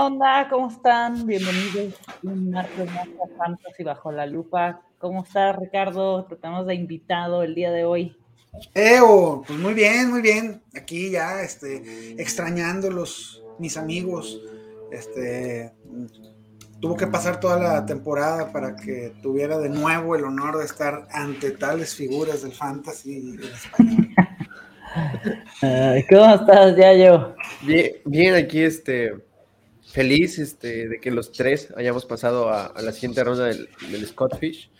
¿Qué onda? ¿Cómo están? Bienvenidos un martes más a Fantasy Bajo la Lupa. ¿Cómo está Ricardo? Te tenemos de invitado el día de hoy. Eo, pues muy bien, muy bien. Aquí ya, este, extrañándolos, mis amigos. Este, tuvo que pasar toda la temporada para que tuviera de nuevo el honor de estar ante tales figuras del fantasy en español. ¿Cómo estás, Yayo? Bien, bien, aquí este feliz este, de que los tres hayamos pasado a, la siguiente ronda del, del Scotfish.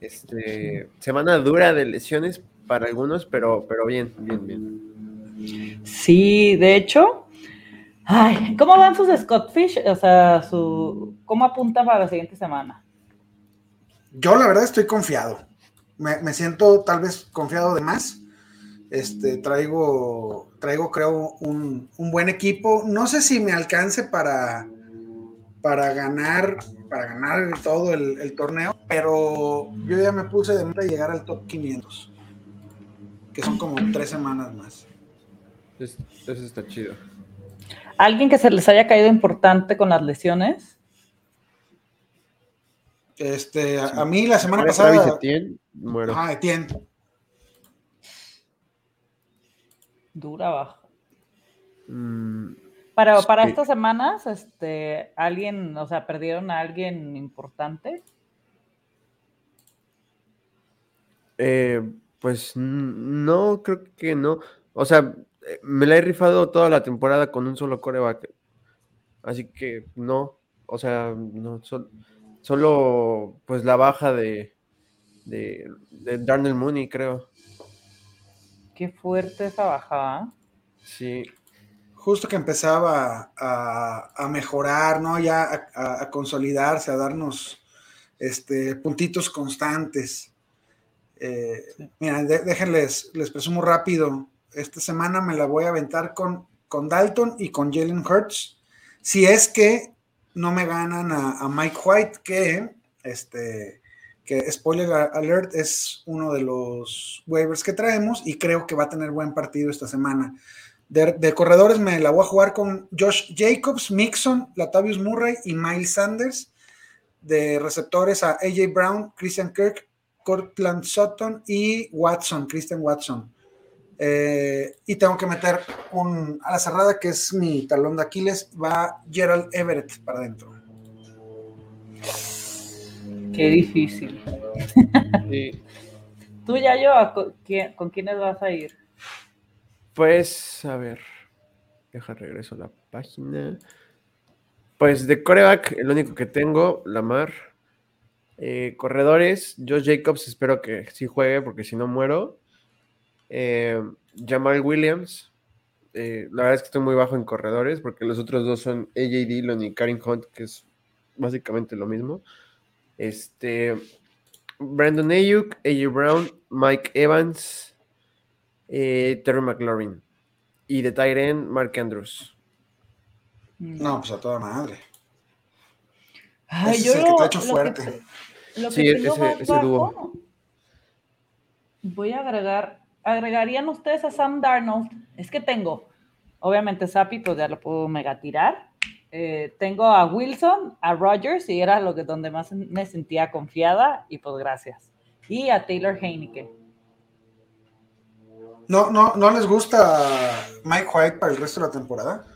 Este, semana dura de lesiones para algunos, pero, pero bien, bien, bien. Sí, de hecho, ay, ¿cómo van sus Scotfish? O sea, su, ¿cómo apunta para la siguiente semana? Yo la verdad estoy confiado. Me, me siento tal vez confiado de más. Este, traigo, traigo creo, un, buen equipo. No sé si me alcance para, para ganar, para ganar todo el, torneo, pero yo ya me puse de meta llegar al top 500, que son como tres semanas más. Eso está chido. ¿Alguien que se les haya caído importante con las lesiones? Este, a, mí la semana pasada. Etienne, muero. Ah, Etienne. Dura baja. Mm, para, para estas semanas, este, alguien, o sea, perdieron a alguien importante. Eh, pues no, creo que no. O sea, me la he rifado toda la temporada con un solo coreback. Así que no, o sea, no, solo pues la baja de, de, de Darnell Mooney, creo. Qué fuerte esa bajada. Sí. Justo que empezaba a, mejorar, ¿no? Ya a, consolidarse, a darnos este, puntitos constantes. Eh, mira, déjenles, les presumo rápido. Esta semana me la voy a aventar con, con Dalton y con Jalen Hurts. Si es que no me ganan a, a Mike White, que este, que spoiler alert es uno de los waivers que traemos y creo que va a tener buen partido esta semana. De, corredores me la voy a jugar con Josh Jacobs, Mixon, Latavius Murray y Miles Sanders. De receptores a AJ Brown, Christian Kirk, Cortland Sutton y Watson, Christian Watson. Eh, y tengo que meter un a la cerrada que es mi talón de Aquiles, va Gerald Everett para adentro. Qué difícil. Tú ya yo, ¿con, quiénes vas a ir? Pues, a ver, deja regreso a la página. Pues de coreback, el único que tengo, Lamar. Eh, corredores, Josh Jacobs, espero que sí juegue porque si no muero. Eh, Jamal Williams, eh, la verdad es que estoy muy bajo en corredores porque los otros dos son AJ Dillon y Karim Hunt, que es básicamente lo mismo. Este, Brandon Ayuk, AJ Brown, Mike Evans, eh, Terry McLaurin. Y de Tyren, Mark Andrews. No, pues a toda madre. Ay, ese es el que te ha hecho fuerte. sí, ese, ese dúo. Voy a agregar, agregarían ustedes a Sam Darnold. Es que tengo, obviamente Sapi, pues ya lo puedo mega tirar. Eh, tengo a Wilson, a Rogers, y era lo que donde más me sentía confiada, y pues gracias. Y a Taylor Heineke. ¿No, no, ¿No les gusta Mike White para el resto de la temporada?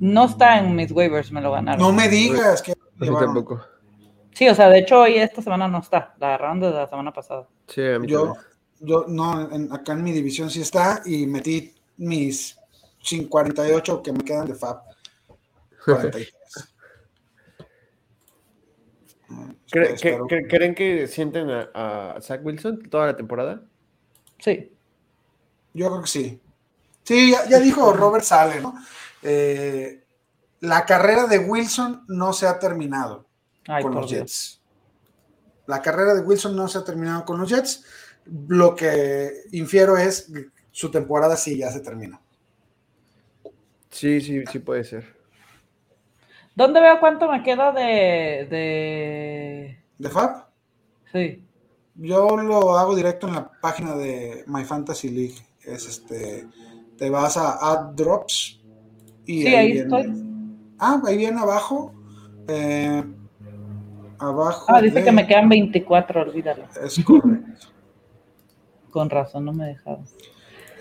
No está en mis waivers, me lo ganaron. No me digas que. tampoco. Sí, o sea, de hecho hoy esta semana no está, la agarraron desde la semana pasada. Sí, a mí yo, yo no, acá en mi división sí está y metí mis 48 que me quedan de ¿Creen que sienten a, Zach Wilson toda la temporada? Sí. Yo creo que sí. Sí, ya, dijo Robert Sale, ¿no? Eh, la carrera de Wilson no se ha terminado con los Jets. La carrera de Wilson no se ha terminado con los Jets. Lo que infiero es su temporada sí ya se terminó. Sí, sí, sí puede ser. ¿Dónde veo cuánto me queda de. ¿De, ¿De Fab? Sí. Yo lo hago directo en la página de My Fantasy League. Es este. Te vas a Add Drops. Y sí, ahí, estoy. Ah, ahí viene abajo. Eh, abajo. Ah, dice que me quedan 24, olvídalo. Es correcto. Con razón, no me dejaba.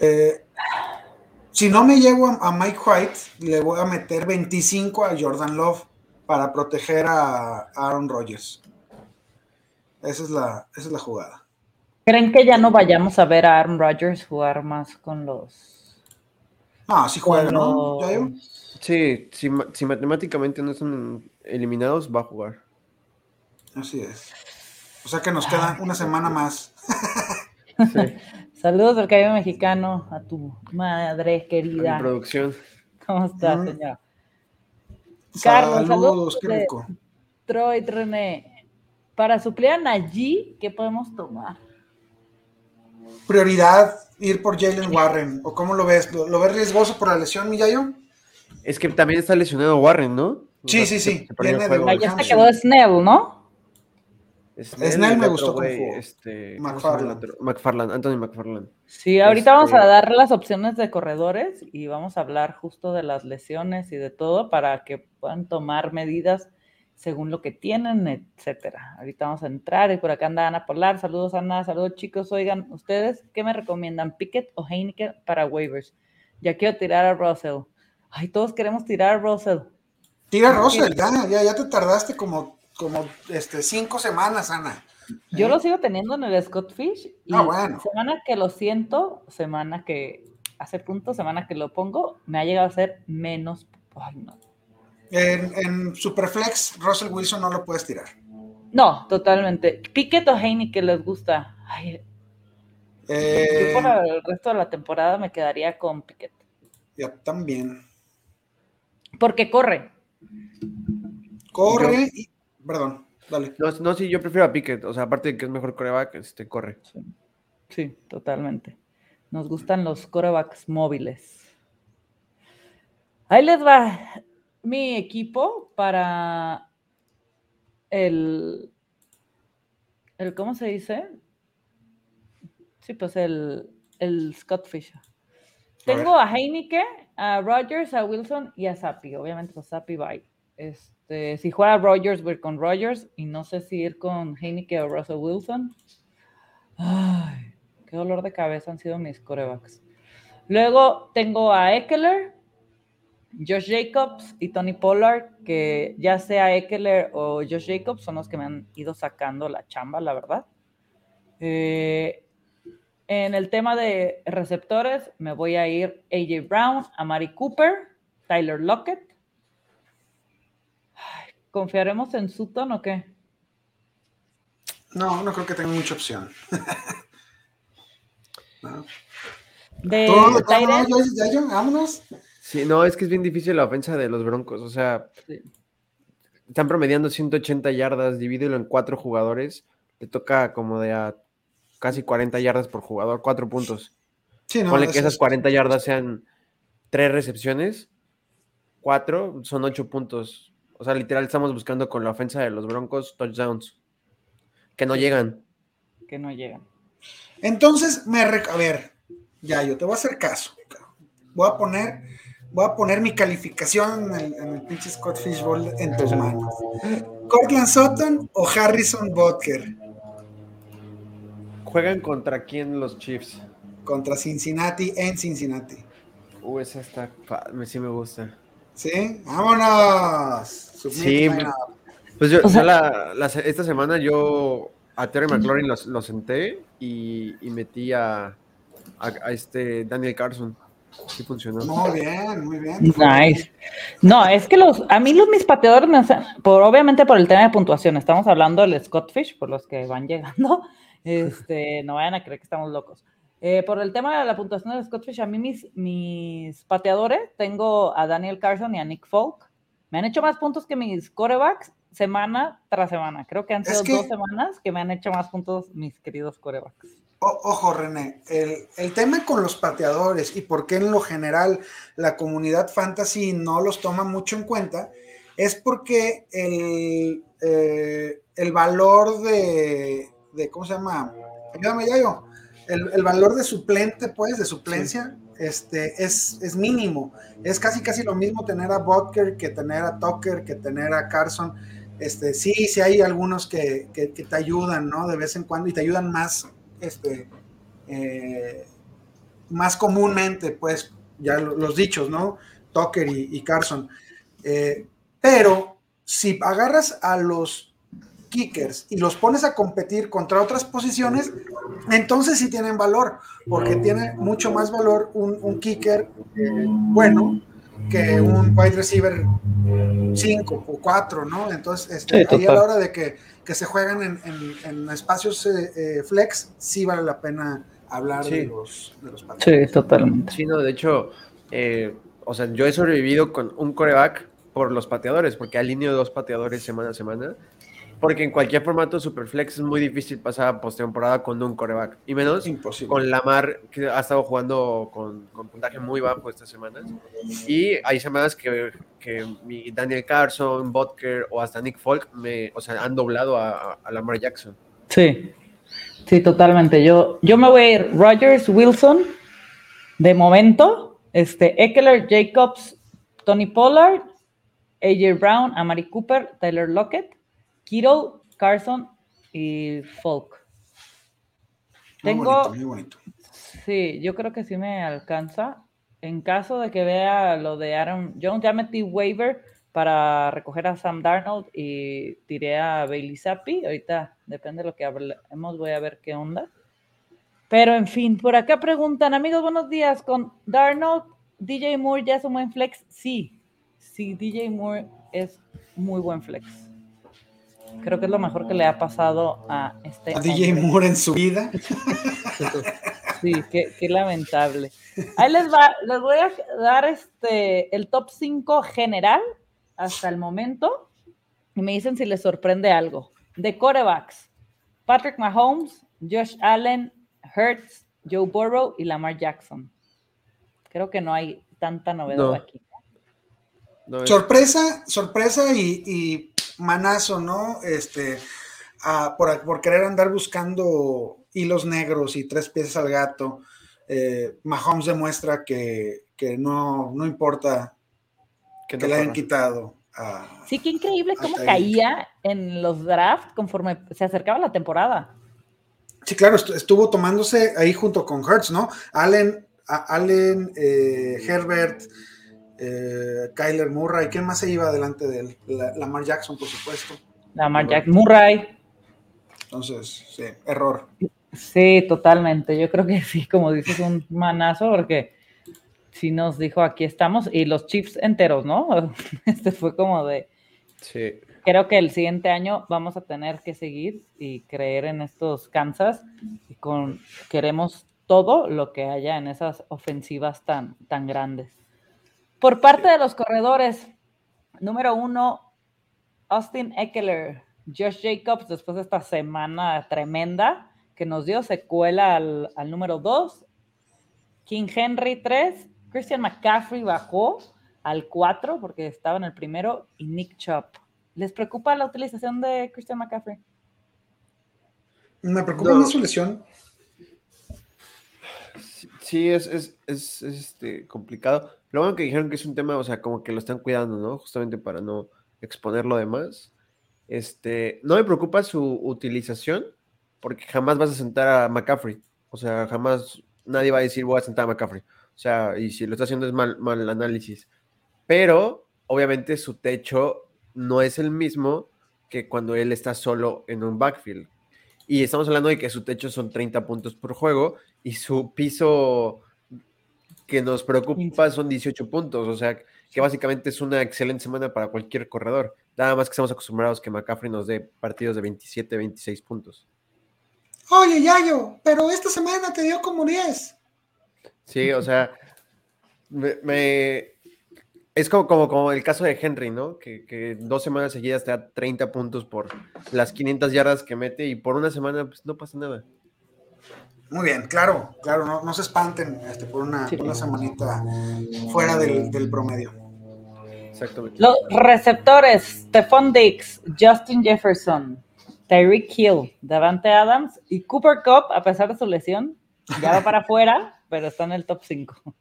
Eh, si no me llevo a, Mike White, le voy a meter 25 a Jordan Love para proteger a, Aaron Rodgers. Esa es, la, esa es la jugada. ¿Creen que ya no vayamos a ver a Aaron Rodgers jugar más con los. Ah, sí juega, ¿no? Sí, si, si, matemáticamente no son eliminados, va a jugar. Así es. O sea que nos queda una semana más. Saludos del Caribe Mexicano a tu madre querida. producción. ¿Cómo estás, señor? Carlos, saludos, qué rico. Troy René, para suplir a Najee, ¿qué podemos tomar? Prioridad, ir por Jalen Warren, ¿o cómo lo ves? ¿Lo, ves riesgoso por la lesión, Miyayo? Es que también está lesionado Warren, ¿no? Sí, sí, sí. ya se quedó Snell, ¿no? Snell, me gustó como este, McFarland. Anthony McFarland. Sí, ahorita vamos a este dar las opciones de corredores y vamos a hablar justo de las lesiones y de todo para que puedan tomar medidas según lo que tienen, etcétera. Ahorita vamos a entrar y por acá anda Ana Polar. Saludos, Ana. Saludos, chicos. Oigan, ¿ustedes qué me recomiendan? ¿Pickett o Heineken para waivers? Ya quiero tirar a Russell. Ay, todos queremos tirar a Russell. Tira a Russell, ya, ya, ya te tardaste como como este, cinco semanas, Ana. Yo lo sigo teniendo en el Scott Fish. Y ah, bueno. Semana que lo siento, semana que hace punto, semana que lo pongo, me ha llegado a ser menos. Ay, no. En, Superflex, Russell Wilson no lo puedes tirar. No, totalmente. Piquet o Haney que les gusta. Ay, eh, yo para el resto de la temporada me quedaría con Piquet. Ya también. Porque corre. Corre y Perdón, dale. No, no, sí, yo prefiero a Pickett. O sea, aparte de que es mejor coreback, este, corre. Sí. totalmente. Nos gustan los corebacks móviles. Ahí les va mi equipo para el, el ¿cómo se dice? Sí, pues el, el Scott Fisher. Tengo a, Heineke, a Rogers, a Wilson y a Sapi. Obviamente, a Sapi bye. Es, este, si juega Rogers, voy con Rogers y no sé si ir con Heineke o Russell Wilson. Ay, qué dolor de cabeza han sido mis corebacks. Luego tengo a Eckler, Josh Jacobs y Tony Pollard, que ya sea Eckler o Josh Jacobs son los que me han ido sacando la chamba, la verdad. Eh, en el tema de receptores, me voy a ir AJ Brown, Amari Cooper, Tyler Lockett, ¿Confiaremos en Sutton o qué? No, no creo que tenga mucha opción. no. De ya, vámonos. Sí, no, es que es bien difícil la ofensa de los Broncos. O sea, están promediando 180 yardas, divídelo en cuatro jugadores. Le toca como de a casi 40 yardas por jugador, cuatro puntos. Sí, no, Ponle que esas 40 yardas sean tres recepciones, cuatro, son ocho puntos. O sea, literal estamos buscando con la ofensa de los Broncos touchdowns. Que no llegan. Que no llegan. Entonces, me a ver, ya yo te voy a hacer caso. Voy a poner, voy a poner mi calificación en el, pinche Scott Fishbowl en tus manos. ¿Cortland Sutton o Harrison Butker? ¿Juegan contra quién los Chiefs? Contra Cincinnati en Cincinnati. Uh, esa está, sí me gusta. Sí, vámonos. Sí, pues yo, la, esta semana yo a Terry McLaurin lo, senté y, metí a, a, este Daniel Carson. Sí funcionó. Muy bien, muy bien. Nice. No, es que los, a mí los mis pateadores me hacen, por, obviamente por el tema de puntuación, estamos hablando del Fish, por los que van llegando, este, no vayan a creer que estamos locos. Eh, por el tema de la puntuación de Scott Fish, a mí mis, mis pateadores, tengo a Daniel Carson y a Nick Folk. Me han hecho más puntos que mis corebacks semana tras semana. Creo que han sido dos semanas que me han hecho más puntos mis queridos corebacks. ojo, René, el, el, tema con los pateadores y por qué en lo general la comunidad fantasy no los toma mucho en cuenta es porque el, eh, el valor de, de, ¿cómo se llama? Ayúdame, ya el, valor de suplente, pues, de suplencia, este, es, es mínimo. Es casi, casi lo mismo tener a Butker que tener a Tucker, que tener a Carson. Este, sí, sí hay algunos que, que, te ayudan, ¿no? De vez en cuando y te ayudan más, este, eh, más comúnmente, pues, ya los dichos, ¿no? Tucker y, Carson. Eh, pero si agarras a los kickers y los pones a competir contra otras posiciones, entonces sí tienen valor, porque tiene mucho más valor un, kicker eh, bueno que un wide receiver 5 o 4, ¿no? Entonces, este, ahí a la hora de que, se juegan en, espacios eh, eh, flex, sí vale la pena hablar de los, de los Sí, totalmente. Sí, no, de hecho, o sea, yo he sobrevivido con un coreback por los pateadores, porque alineo dos pateadores semana a semana porque en cualquier formato Superflex es muy difícil pasar a postemporada con un coreback. Y menos con Lamar, que ha estado jugando con, puntaje muy bajo estas semanas. Y hay semanas que, que mi Daniel Carson, Butker o hasta Nick Folk me, o sea, han doblado a, Lamar Jackson. Sí, sí, totalmente. Yo, yo me voy a ir Rogers, Wilson, de momento, este, Eckler, Jacobs, Tony Pollard, AJ Brown, Amari Cooper, Tyler Lockett Kittle, Carson y Folk. Tengo. Muy bonito, Sí, yo creo que sí me alcanza. En caso de que vea lo de Aaron Jones, ya metí waiver para recoger a Sam Darnold y tiré a Bailey Zappi. Ahorita, depende de lo que hablemos, voy a ver qué onda. Pero en fin, por acá preguntan, amigos, buenos días. ¿Con Darnold, DJ Moore ya es un buen flex? Sí, sí, DJ Moore es muy buen flex. Creo que es lo mejor que le ha pasado a este. A DJ Moore en su vida. sí, qué, lamentable. Ahí les va, les voy a dar este el top 5 general hasta el momento. Y me dicen si les sorprende algo. De corebacks: Patrick Mahomes, Josh Allen, Hertz, Joe Burrow y Lamar Jackson. Creo que no hay tanta novedad aquí. sorpresa, sorpresa y manazo, ¿no? Este, por, querer andar buscando hilos negros y tres piezas al gato. Eh, Mahomes demuestra que, no, no importa que, le hayan quitado. A, sí, qué increíble cómo caía en los drafts conforme se acercaba la temporada. Sí, claro, estuvo tomándose ahí junto con Hertz, ¿no? Allen, Allen eh, Herbert, eh, Kyler Murray, ¿quién más se iba adelante de él? Lamar Jackson, por supuesto. Lamar Jackson, Murray. Entonces, sí, error. Sí, totalmente. Yo creo que sí, como dices, un manazo, porque sí nos dijo aquí estamos, y los chips enteros, ¿no? Este fue como de. Sí. Creo que el siguiente año vamos a tener que seguir y creer en estos Kansas y con queremos todo lo que haya en esas ofensivas tan, tan grandes. Por parte de los corredores, número uno, Austin Eckler, Josh Jacobs, después de esta semana tremenda que nos dio, secuela al, al número dos. King Henry tres. Christian McCaffrey bajó al cuatro porque estaba en el primero y Nick Chubb. ¿Les preocupa la utilización de Christian McCaffrey? Me preocupa no. su lesión. Sí, es, es, es, este, complicado. Lo bueno que dijeron que es un tema, o sea, como que lo están cuidando, ¿no? Justamente para no exponer lo demás. Este, no me preocupa su utilización, porque jamás vas a sentar a McCaffrey. O sea, jamás nadie va a decir voy a sentar a McCaffrey. O sea, y si lo está haciendo es mal, mal análisis. Pero, obviamente, su techo no es el mismo que cuando él está solo en un backfield. Y estamos hablando de que su techo son 30 puntos por juego y su piso que nos preocupa son 18 puntos, o sea, que básicamente es una excelente semana para cualquier corredor. Nada más que estamos acostumbrados que McCaffrey nos dé partidos de 27, 26 puntos. Oye, Yayo, pero esta semana te dio como 10. Sí, o sea, me, es como, como, como, el caso de Henry, ¿no? Que, que, dos semanas seguidas te da 30 puntos por las 500 yardas que mete y por una semana pues no pasa nada. Muy bien, claro, claro, no, se espanten este, por una, semanita fuera del, promedio. Exactamente. Los receptores, Stephon Dix, Justin Jefferson, Tyreek Hill, Davante Adams y Cooper Cup, a pesar de su lesión, Ya va para afuera, pero está en el top 5.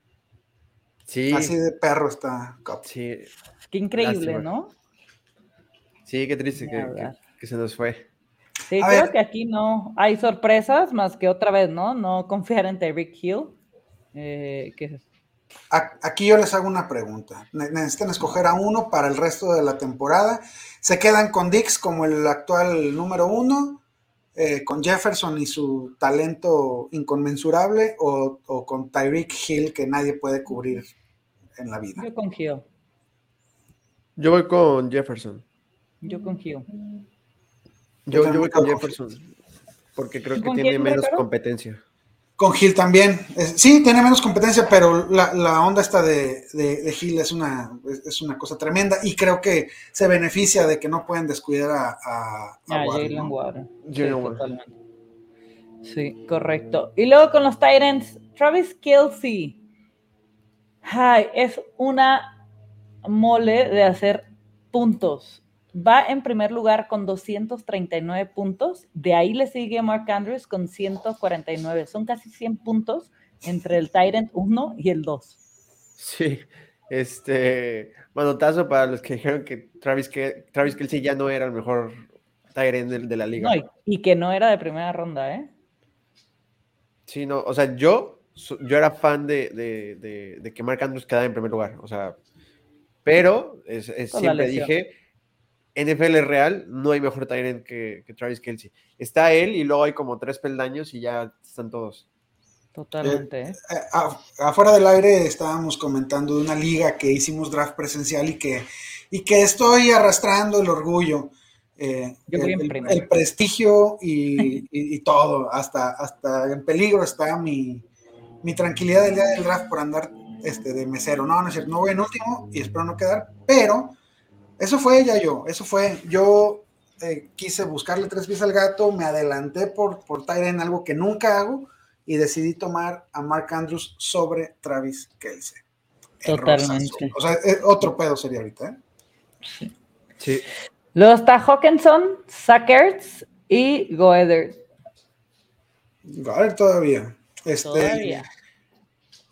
Sí. Así de perro está Sí. Qué increíble, ¿no? Sí, qué triste que, se nos fue. Sí, creo que aquí no hay sorpresas más que otra vez, ¿no? No confiar en Tyreek Hill. Eh, Aquí yo les hago una pregunta. Necesitan escoger a uno para el resto de la temporada. ¿Se quedan con Dix como el actual número uno? Eh, ¿Con Jefferson y su talento inconmensurable? ¿O, con Tyreek Hill que nadie puede cubrir en la vida? Yo con Hill. Yo voy con Jefferson. Yo con Hill. Yo, yo voy con Jefferson. Porque creo que tiene menos competencia. Con Gil también. sí, tiene menos competencia, pero la, onda esta de, de, Gil es una, es una cosa tremenda y creo que se beneficia de que no pueden descuidar a, a, a Sí, sí, correcto. Y luego con los Titans, Travis Kelsey. Ay, es una mole de hacer puntos va en primer lugar con 239 puntos. De ahí le sigue Mark Andrews con 149. Son casi 100 puntos entre el Tyrant 1 y el 2. Sí, este, manotazo para los que dijeron que Travis, que Travis Kelsey ya no era el mejor Tyrant de, la liga. y, que no era de primera ronda, ¿eh? Sí, no, o sea, yo, yo era fan de, que Mark Andrews quedara en primer lugar, o sea, pero siempre dije NFL real, no hay mejor Tyrant que, que, Travis Kelsey. Está él y luego hay como tres peldaños y ya están todos. Totalmente. Eh, eh, afuera del aire estábamos comentando de una liga que hicimos draft presencial y que, y que estoy arrastrando el orgullo. Eh, el, prestigio y, todo, hasta, hasta en peligro está mi, mi, tranquilidad del día del draft por andar este, de mesero. No, no es cierto, no voy en último y espero no quedar, pero eso fue ya yo, eso fue. Yo eh, quise buscarle tres pies al gato, me adelanté por, por en algo que nunca hago y decidí tomar a Mark Andrews sobre Travis Kelsey. Totalmente. O sea, eh, otro pedo sería ahorita, ¿eh? Sí. sí. Luego está Hawkinson, Sackers y Goeder. Goeder todavía. Este, todavía.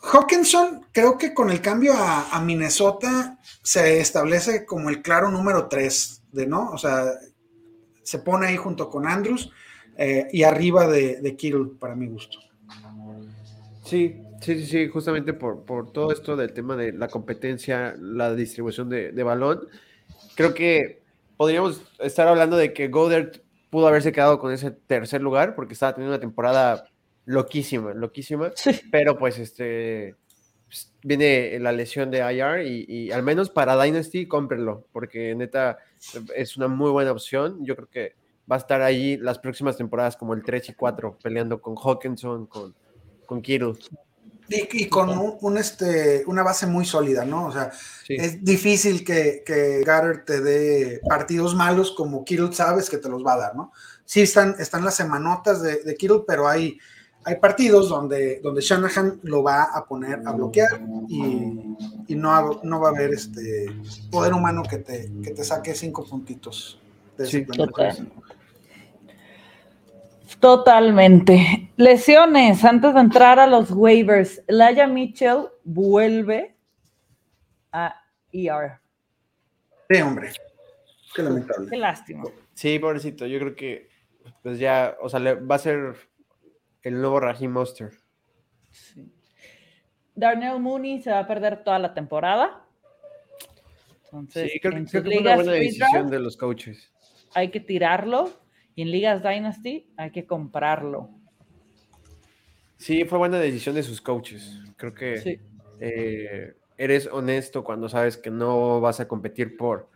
Hawkinson, creo que con el cambio a, Minnesota se establece como el claro número 3, de, ¿no? O sea, se pone ahí junto con Andrews eh, y arriba de, de Kittle, para mi gusto. Sí, sí, sí, sí, justamente por, todo esto del tema de la competencia, la distribución de, balón. Creo que podríamos estar hablando de que Goddard pudo haberse quedado con ese tercer lugar porque estaba teniendo una temporada loquísima, loquísima. Pero pues este pues, viene la lesión de IR y, al menos para Dynasty cómprenlo, porque neta es una muy buena opción. Yo creo que va a estar ahí las próximas temporadas como el 3 y 4, peleando con Hawkinson, con, con Kittle. Y, con un, este, una base muy sólida, ¿no? O sea, es difícil que, que te dé partidos malos como Kittle sabes que te los va a dar, ¿no? Sí están, están las semanotas de, de Kittle, pero hay hay partidos donde, donde Shanahan lo va a poner a bloquear y, no, no va a haber este poder humano que te, que te saque cinco puntitos. De Totalmente. Lesiones, antes de entrar a los waivers, Laia Mitchell vuelve a ER. Sí, hombre. Qué lamentable. Qué lástima. Sí, pobrecito. Yo creo que pues ya, o sea, va a ser el nuevo Raheem Monster. Darnell Mooney se va a perder toda la temporada. Entonces, sí, creo, que fue una buena decisión de los coaches. Hay que tirarlo y en Ligas Dynasty hay que comprarlo. Sí, fue buena decisión de sus coaches. Creo que eh, eres honesto cuando sabes que no vas a competir por,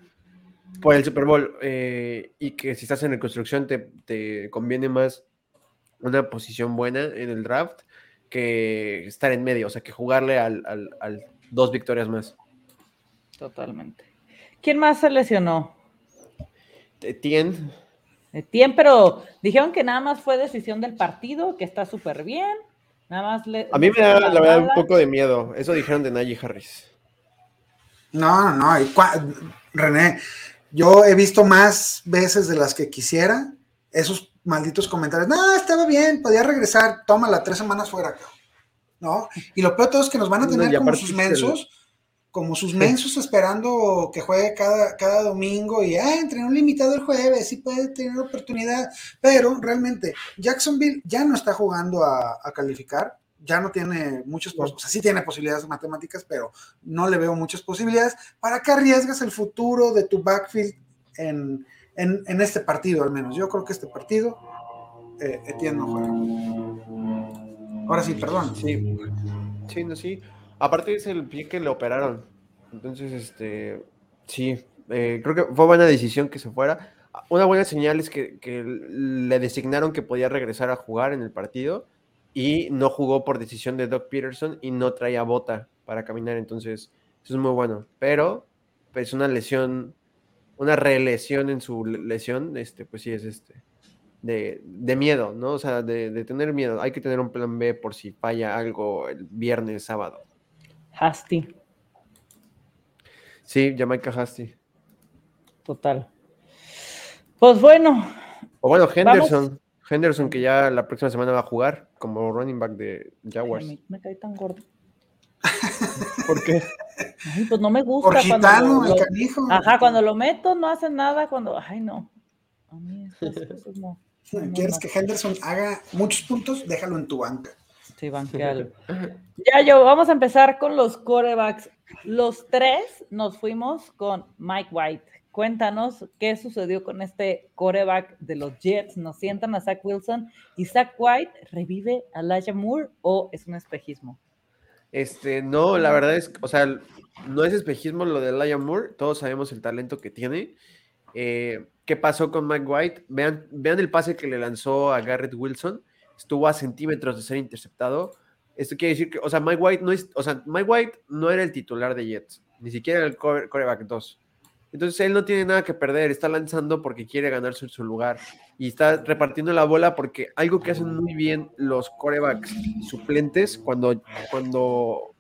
por el Super Bowl eh, y que si estás en reconstrucción te, te conviene más una posición buena en el draft que estar en medio, o sea, que jugarle al, dos victorias más. Totalmente. ¿Quién más se lesionó? Etienne. Etienne, pero dijeron que nada más fue decisión del partido, que está súper bien. Nada más le, A mí me da, la verdad, un poco de miedo. Eso dijeron de Najee Harris. No, no, René, yo he visto más veces de las que quisiera esos malditos comentarios. No, estaba bien, podía regresar, tómala tres semanas fuera, ¿no? Y lo peor de todo es que nos van a tener como sus mensos, como sus mensos esperando que juegue cada, cada domingo y, ah, entrenó un limitado el jueves, sí puede tener oportunidad, pero realmente Jacksonville ya no está jugando a, calificar, ya no tiene muchas, o sea, sí tiene posibilidades matemáticas, pero no le veo muchas posibilidades. ¿Para qué arriesgas el futuro de tu backfield en, en, este partido al menos. Yo creo que este partido eh. Ahora sí, perdón. Sí, sí, no, sí. Aparte es el pie que le operaron. Entonces, este, sí, eh, creo que fue buena decisión que se fuera. Una buena señal es que, que, le designaron que podía regresar a jugar en el partido y no jugó por decisión de Doc Peterson y no traía bota para caminar. Entonces, eso es muy bueno. Pero, pues una lesión una relesión en su lesión, este, pues sí es este, de, miedo, ¿no? O sea, de, tener miedo. Hay que tener un plan B por si falla algo el viernes, sábado. Hasty. Sí, Jamaica Hasty. Total. Pues bueno. O bueno, Henderson. Henderson que ya la próxima semana va a jugar como running back de Jaguars. me, me cae tan gordo. ¿Por qué? Ay, pues no me gusta. Por gitano, el canijo. Ajá, cuando lo meto no hace nada, cuando, ay no. A mí esas no. ¿Quieres que Henderson haga muchos puntos? Déjalo en tu banca. Sí, banquealo. ya yo, vamos a empezar con los corebacks. Los tres nos fuimos con Mike White. Cuéntanos qué sucedió con este coreback de los Jets. ¿Nos sientan a Zach Wilson y Zach White revive a Elijah Moore o es un espejismo? Este, no, la verdad es, o sea, no es espejismo lo de Lion Moore, todos sabemos el talento que tiene. Eh, ¿Qué pasó con Mike White? Vean, vean el pase que le lanzó a Garrett Wilson, estuvo a centímetros de ser interceptado. Esto quiere decir que, o sea, Mike White no es, o sea, Mike White no era el titular de Jets, ni siquiera el coreback 2. Entonces él no tiene nada que perder, está lanzando porque quiere ganarse su lugar y está repartiendo la bola porque algo que hacen muy bien los corebacks suplentes cuando, cuando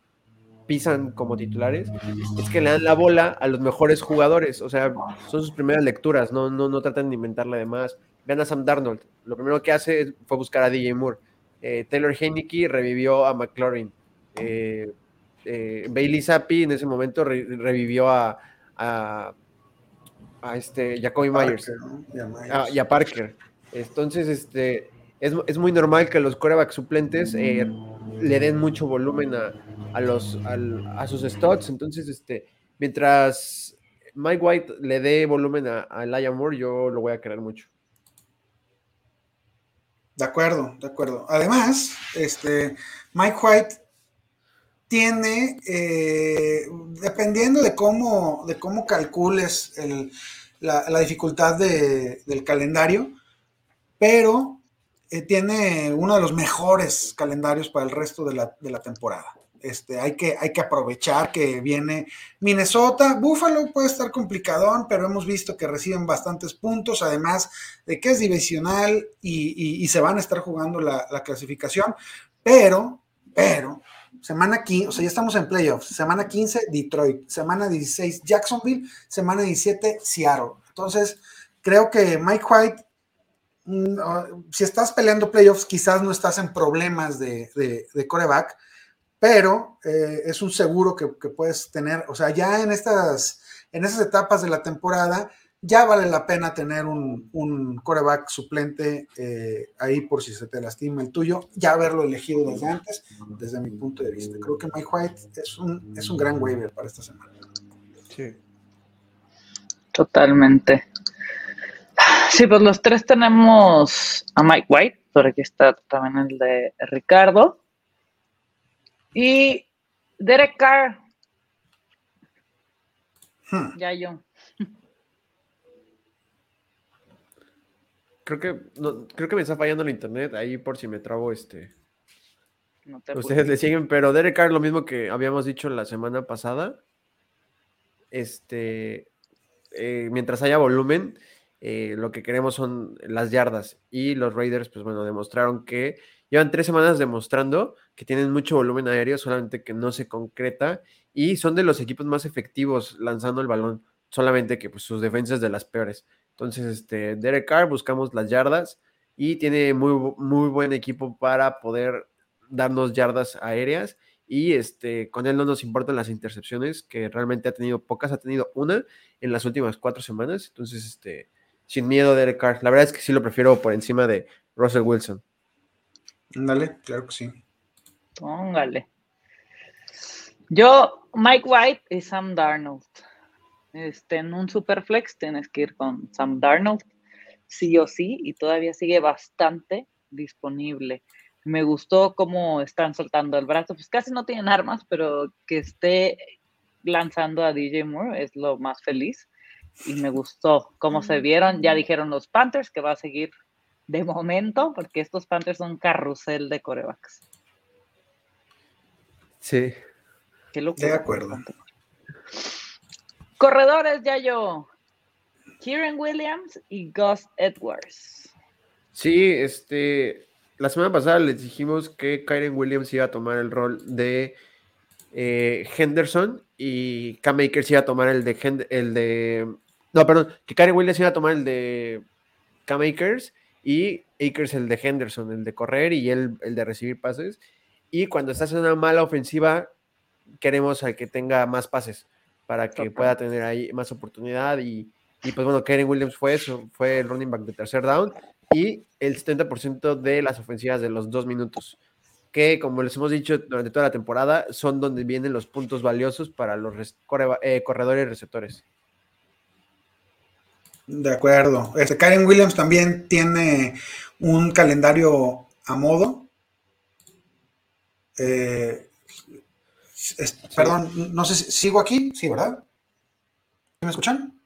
pisan como titulares es que le dan la bola a los mejores jugadores, o sea, son sus primeras lecturas, no, no, no tratan de inventarle además. Vean a Sam Darnold, lo primero que hace fue buscar a DJ Moore. Eh, Taylor Heineke revivió a McLaurin. Eh, eh, Bailey Zappi en ese momento revivió a a este Jacoby Myers ah, y, a Parker. Entonces, este, es, muy normal que los corebacks suplentes eh, le den mucho volumen a, los, a, sus studs. Entonces, este, mientras Mike White le dé volumen a, a Elijah Moore, yo lo voy a querer mucho. De acuerdo, de acuerdo. Además, este, Mike White tiene, eh, dependiendo de cómo, de cómo calcules la, dificultad del calendario, pero eh, tiene uno de los mejores calendarios para el resto de la, temporada. Este, hay, que, hay que aprovechar que viene Minnesota. Buffalo puede estar complicadón, pero hemos visto que reciben bastantes puntos, además de que es divisional y, se van a estar jugando la, la clasificación. Pero, pero, semana 15, o sea, ya estamos en playoffs, semana 15, Detroit, semana 16, Jacksonville, semana 17, Seattle. Entonces, creo que Mike White, mm, ah, si estás peleando playoffs, quizás no estás en problemas de, de, coreback, pero eh, es un seguro que, que, puedes tener, o sea, ya en estas, en esas etapas de la temporada, ya vale la pena tener un, coreback suplente eh, ahí por si se te lastima el tuyo, ya haberlo elegido desde antes, desde mi punto de vista. Creo que Mike White es un, es un gran waiver para esta semana. Sí. Totalmente. Sí, pues los tres tenemos a Mike White, por aquí está también el de Ricardo. Y Derek Carr. Hmm. Ya yo. Creo que, creo que me está fallando el internet ahí por si me trabo este. Ustedes le siguen, pero Derek Carr, lo mismo que habíamos dicho la semana pasada. Este, eh, mientras haya volumen, eh, lo que queremos son las yardas. Y los Raiders, pues bueno, demostraron que llevan tres semanas demostrando que tienen mucho volumen aéreo, solamente que no se concreta. Y son de los equipos más efectivos lanzando el balón, solamente que pues, sus defensas de las peores. Entonces, este, Derek Carr, buscamos las yardas. y tiene muy, muy buen equipo para poder darnos yardas aéreas y este, con él no nos importan las intercepciones, que realmente ha tenido pocas, ha tenido una en las últimas cuatro semanas, entonces, este, sin miedo de Eric Carr. La verdad es que sí lo prefiero por encima de Russell Wilson. Dale, claro que sí. Póngale. Yo, Mike White y Sam Darnold. Este, en un superflex tienes que ir con Sam Darnold, sí o sí, y todavía sigue bastante disponible. Me gustó cómo están soltando el brazo, pues casi no tienen armas, pero que esté lanzando a DJ Moore es lo más feliz. Y me gustó cómo se vieron. Ya dijeron los Panthers que va a seguir de momento, porque estos Panthers son carrusel de corebacks. Sí. Qué De acuerdo. Corredores, ya yo. Kieran Williams y Gus Edwards. Sí, este. La semana pasada les dijimos que Kieran Williams iba a tomar el rol de eh, Henderson y Cam Akers iba a tomar el de, el de. No, perdón, que Kieran Williams iba a tomar el de Cam Akers y Akers el de Henderson, el de correr y él el de recibir pases. Y cuando estás en una mala ofensiva, queremos al que tenga más pases para que pueda tener ahí más oportunidad. Y, y, pues bueno, Karen Williams fue eso, fue el running back de tercer down y el 70% de las ofensivas de los dos minutos, que como les hemos dicho durante toda la temporada, son donde vienen los puntos valiosos para los eh, corredores y receptores. De acuerdo. Este, Karen Williams también tiene un calendario a modo. Eh, perdón, no sé si sigo aquí, sí, ¿verdad? ¿Me escuchan?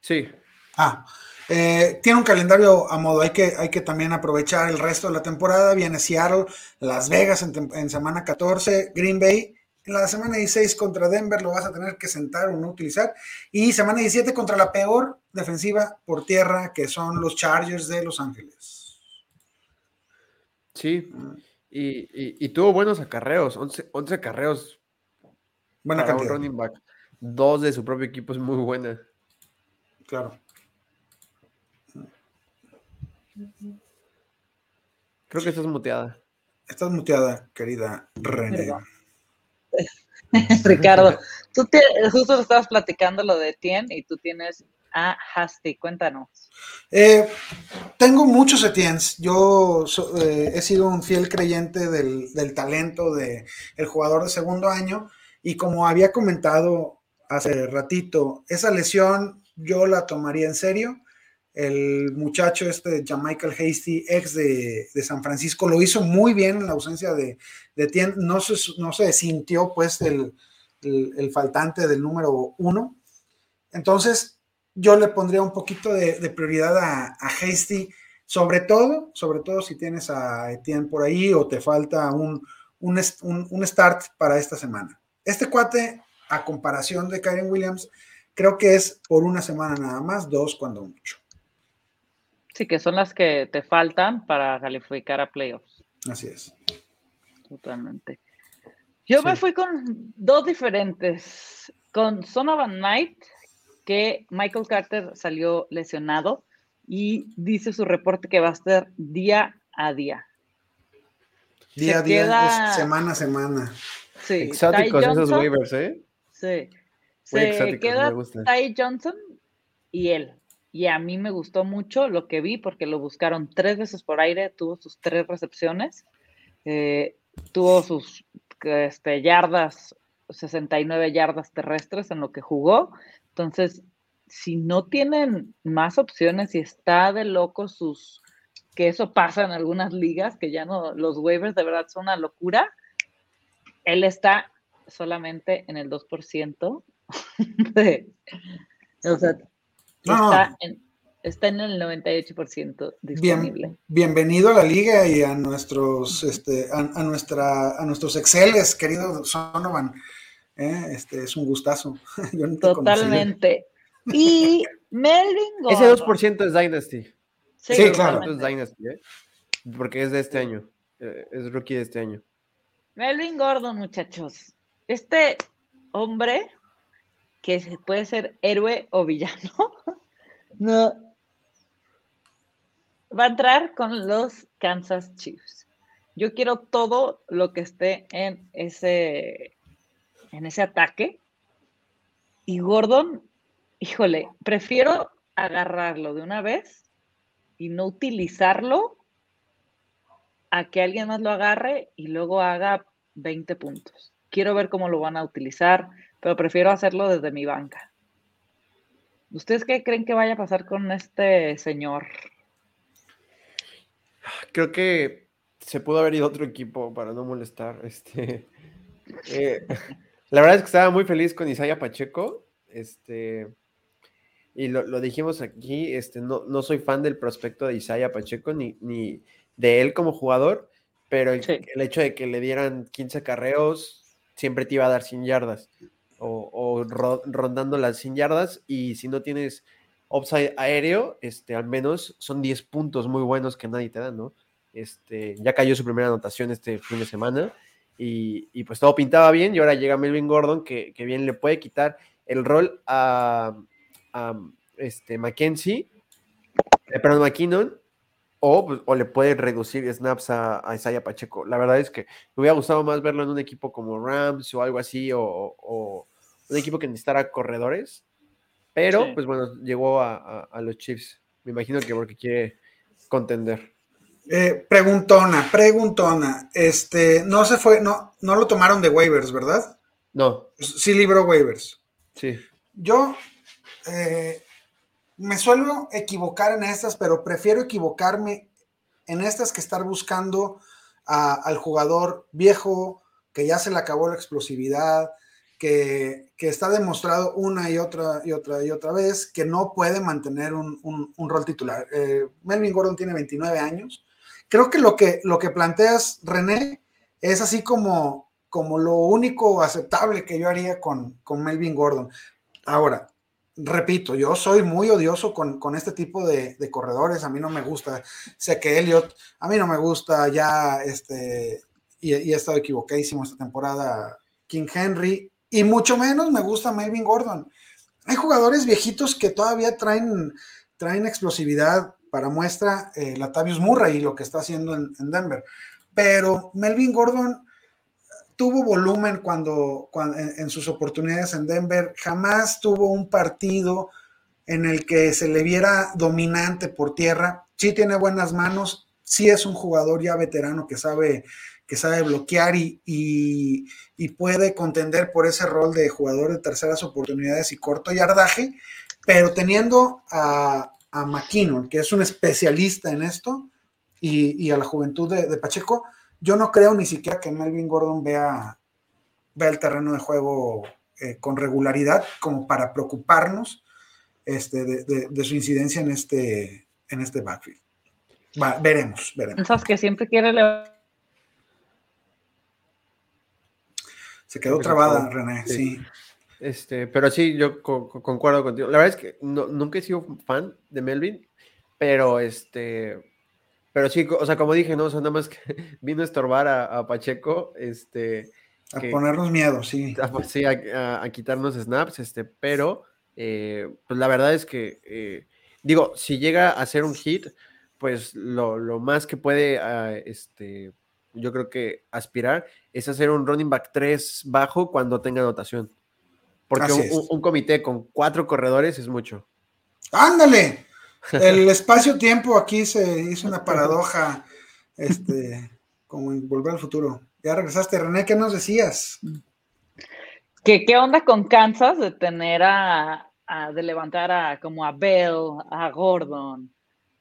Sí. Ah, eh, tiene un calendario a modo, hay que, hay que también aprovechar el resto de la temporada. Viene Seattle, Las Vegas en, semana 14, Green Bay. En la semana 16 contra Denver lo vas a tener que sentar o no utilizar. Y semana 17 contra la peor defensiva por tierra, que son los Chargers de Los Ángeles. Sí, mm. y, tuvo buenos acarreos, 11, 11 acarreos Buena para running back. Dos de su propio equipo es muy buena. Claro. Creo que estás muteada. Estás muteada, querida René. Ricardo, tú justo estabas platicando lo de Tien y tú tienes a Hasty, cuéntanos. Eh, tengo muchos Etiens. Yo eh, he sido un fiel creyente del, del talento del el jugador de segundo año y como había comentado hace ratito, esa lesión yo la tomaría en serio. El muchacho este, Michael Hasty, ex de, San Francisco, lo hizo muy bien en la ausencia de, de. No se, no se sintió pues el, el, faltante del número uno. Entonces, yo le pondría un poquito de, prioridad a, a, Hasty, sobre todo, sobre todo si tienes a Etienne por ahí o te falta un, un, un start para esta semana. Este cuate, a comparación de Karen Williams, creo que es por una semana nada más, dos cuando mucho. Sí, que son las que te faltan para calificar a playoffs. Así es. Totalmente. Yo me fui con dos diferentes. Con Sonovan Knight, que Michael Carter salió lesionado y dice su reporte que va a ser día a día. Día a día, semana a semana. Sí. Exóticos esos waivers, ¿eh? Sí. Se queda Ty Johnson y él. Y a mí me gustó mucho lo que vi porque lo buscaron tres veces por aire, tuvo sus tres recepciones, eh, tuvo sus este, yardas, 69 yardas terrestres en lo que jugó. Entonces, si no tienen más opciones y está de loco sus, que eso pasa en algunas ligas, que ya no, los waivers de verdad son una locura, él está solamente en el 2%. o sea, está, en, el 98% disponible. bienvenido a la liga y a nuestros, este, a, nuestra, a nuestros Exceles, querido Sonovan. ¿eh? Este, es un gustazo. Totalmente. Y Melvin Ese 2% es Dynasty. Sí, claro. Es Dynasty, ¿eh? Porque es de este año. Eh, es rookie de este año. Melvin Gordon, muchachos. Este hombre, que puede ser héroe o villano, no. va a entrar con los Kansas Chiefs. Yo quiero todo lo que esté en ese, en ese ataque. Y Gordon, híjole, prefiero agarrarlo de una vez y no utilizarlo a que alguien más lo agarre y luego haga 20 puntos. Quiero ver cómo lo van a utilizar, pero prefiero hacerlo desde mi banca. ¿Ustedes qué creen que vaya a pasar con este señor? Creo que se pudo haber ido otro equipo para no molestar. Este, eh, la verdad es que estaba muy feliz con Isaiah Pacheco. Este, y lo, dijimos aquí, este, no, no, soy fan del prospecto de Isaiah Pacheco ni, ni de él como jugador, pero el, hecho de que le dieran 15 carreos siempre te iba a dar 100 yardas o, rondando las 100 yardas y si no tienes upside aéreo, este, al menos son 10 puntos muy buenos que nadie te da, ¿no? Este, ya cayó su primera anotación este fin de semana y, pues todo pintaba bien y ahora llega Melvin Gordon que, que bien le puede quitar el rol a, este, Mackenzie, eh, perdón, McKinnon, o, pues, o, le puede reducir snaps a, a, Isaiah Pacheco. La verdad es que me hubiera gustado más verlo en un equipo como Rams o algo así, o, un equipo que necesitara corredores, pero pues bueno, llegó a, los Chiefs. Me imagino que porque quiere contender. Eh, preguntona, preguntona. Este, no se fue, no, no lo tomaron de waivers, ¿verdad? No. Sí libró waivers. Sí. Yo eh, me suelo equivocar en estas, pero prefiero equivocarme en estas que estar buscando al jugador viejo, que ya se le acabó la explosividad, que, está demostrado una y otra y otra y otra vez que no puede mantener un, rol titular. Eh, Melvin Gordon tiene 29 años. Creo que lo que, lo que planteas, René, es así como, como lo único aceptable que yo haría con, con Melvin Gordon. Ahora, repito, yo soy muy odioso con, este tipo de, corredores. A mí no me gusta. Sé que Elliot, a mí no me gusta ya, este, y, he estado equivocadísimo esta temporada, King Henry, y mucho menos me gusta Melvin Gordon. Hay jugadores viejitos que todavía traen, traen explosividad para muestra eh, Latavius Murray y lo que está haciendo en Denver. Pero Melvin Gordon tuvo volumen cuando, en, sus oportunidades en Denver, jamás tuvo un partido en el que se le viera dominante por tierra. Sí tiene buenas manos, sí es un jugador ya veterano que sabe, que sabe bloquear y, y, puede contender por ese rol de jugador de terceras oportunidades y corto yardaje, pero teniendo a, a McKinnon, que es un especialista en esto, y, a la juventud de Pacheco, yo no creo ni siquiera que Melvin Gordon vea, vea el terreno de juego eh, con regularidad como para preocuparnos este, de, su incidencia en este, en este backfield. veremos, veremos. Esas que siempre quiere Se quedó trabada, René, sí. Este, pero sí, yo concuerdo contigo. La verdad es que nunca he sido fan de Melvin, pero este, pero sí, o sea, como dije, ¿no? O sea, nada más que vino a estorbar a, Pacheco, este... A ponernos miedo, sí. A, pues, sí, a, quitarnos snaps, este, pero eh, pues la verdad es que, eh, digo, si llega a ser un hit, pues lo, más que puede, ah, este, yo creo que aspirar es hacer un running back 3 bajo cuando tenga anotación. Porque un, un, comité con cuatro corredores es mucho. ¡Ándale! El espacio-tiempo aquí se hizo una paradoja, este, como en Volver al Futuro. Ya regresaste, René, ¿qué nos decías? ¿Qué, qué onda con Kansas de tener a, de levantar a como a Bell, a Gordon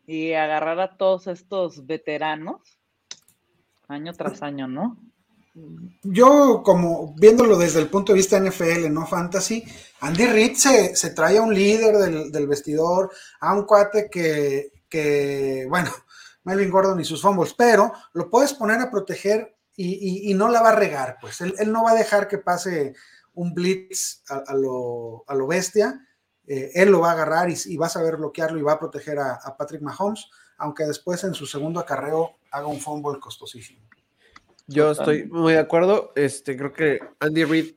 y agarrar a todos estos veteranos año tras año, ¿no? yo como viéndolo desde el punto de vista NFL, no fantasy, Andy Reid se, se trae a un líder del, vestidor, a un cuate que, que, bueno, Melvin Gordon y sus fumbles, pero lo puedes poner a proteger y, no la va a regar, pues. Él, no va a dejar que pase un blitz a, lo, bestia, eh, él lo va a agarrar y, va a saber bloquearlo y va a proteger a, a Patrick Mahomes, aunque después en su segundo acarreo haga un fumble costosísimo. Yo estoy muy de acuerdo. Este, creo que Andy Reid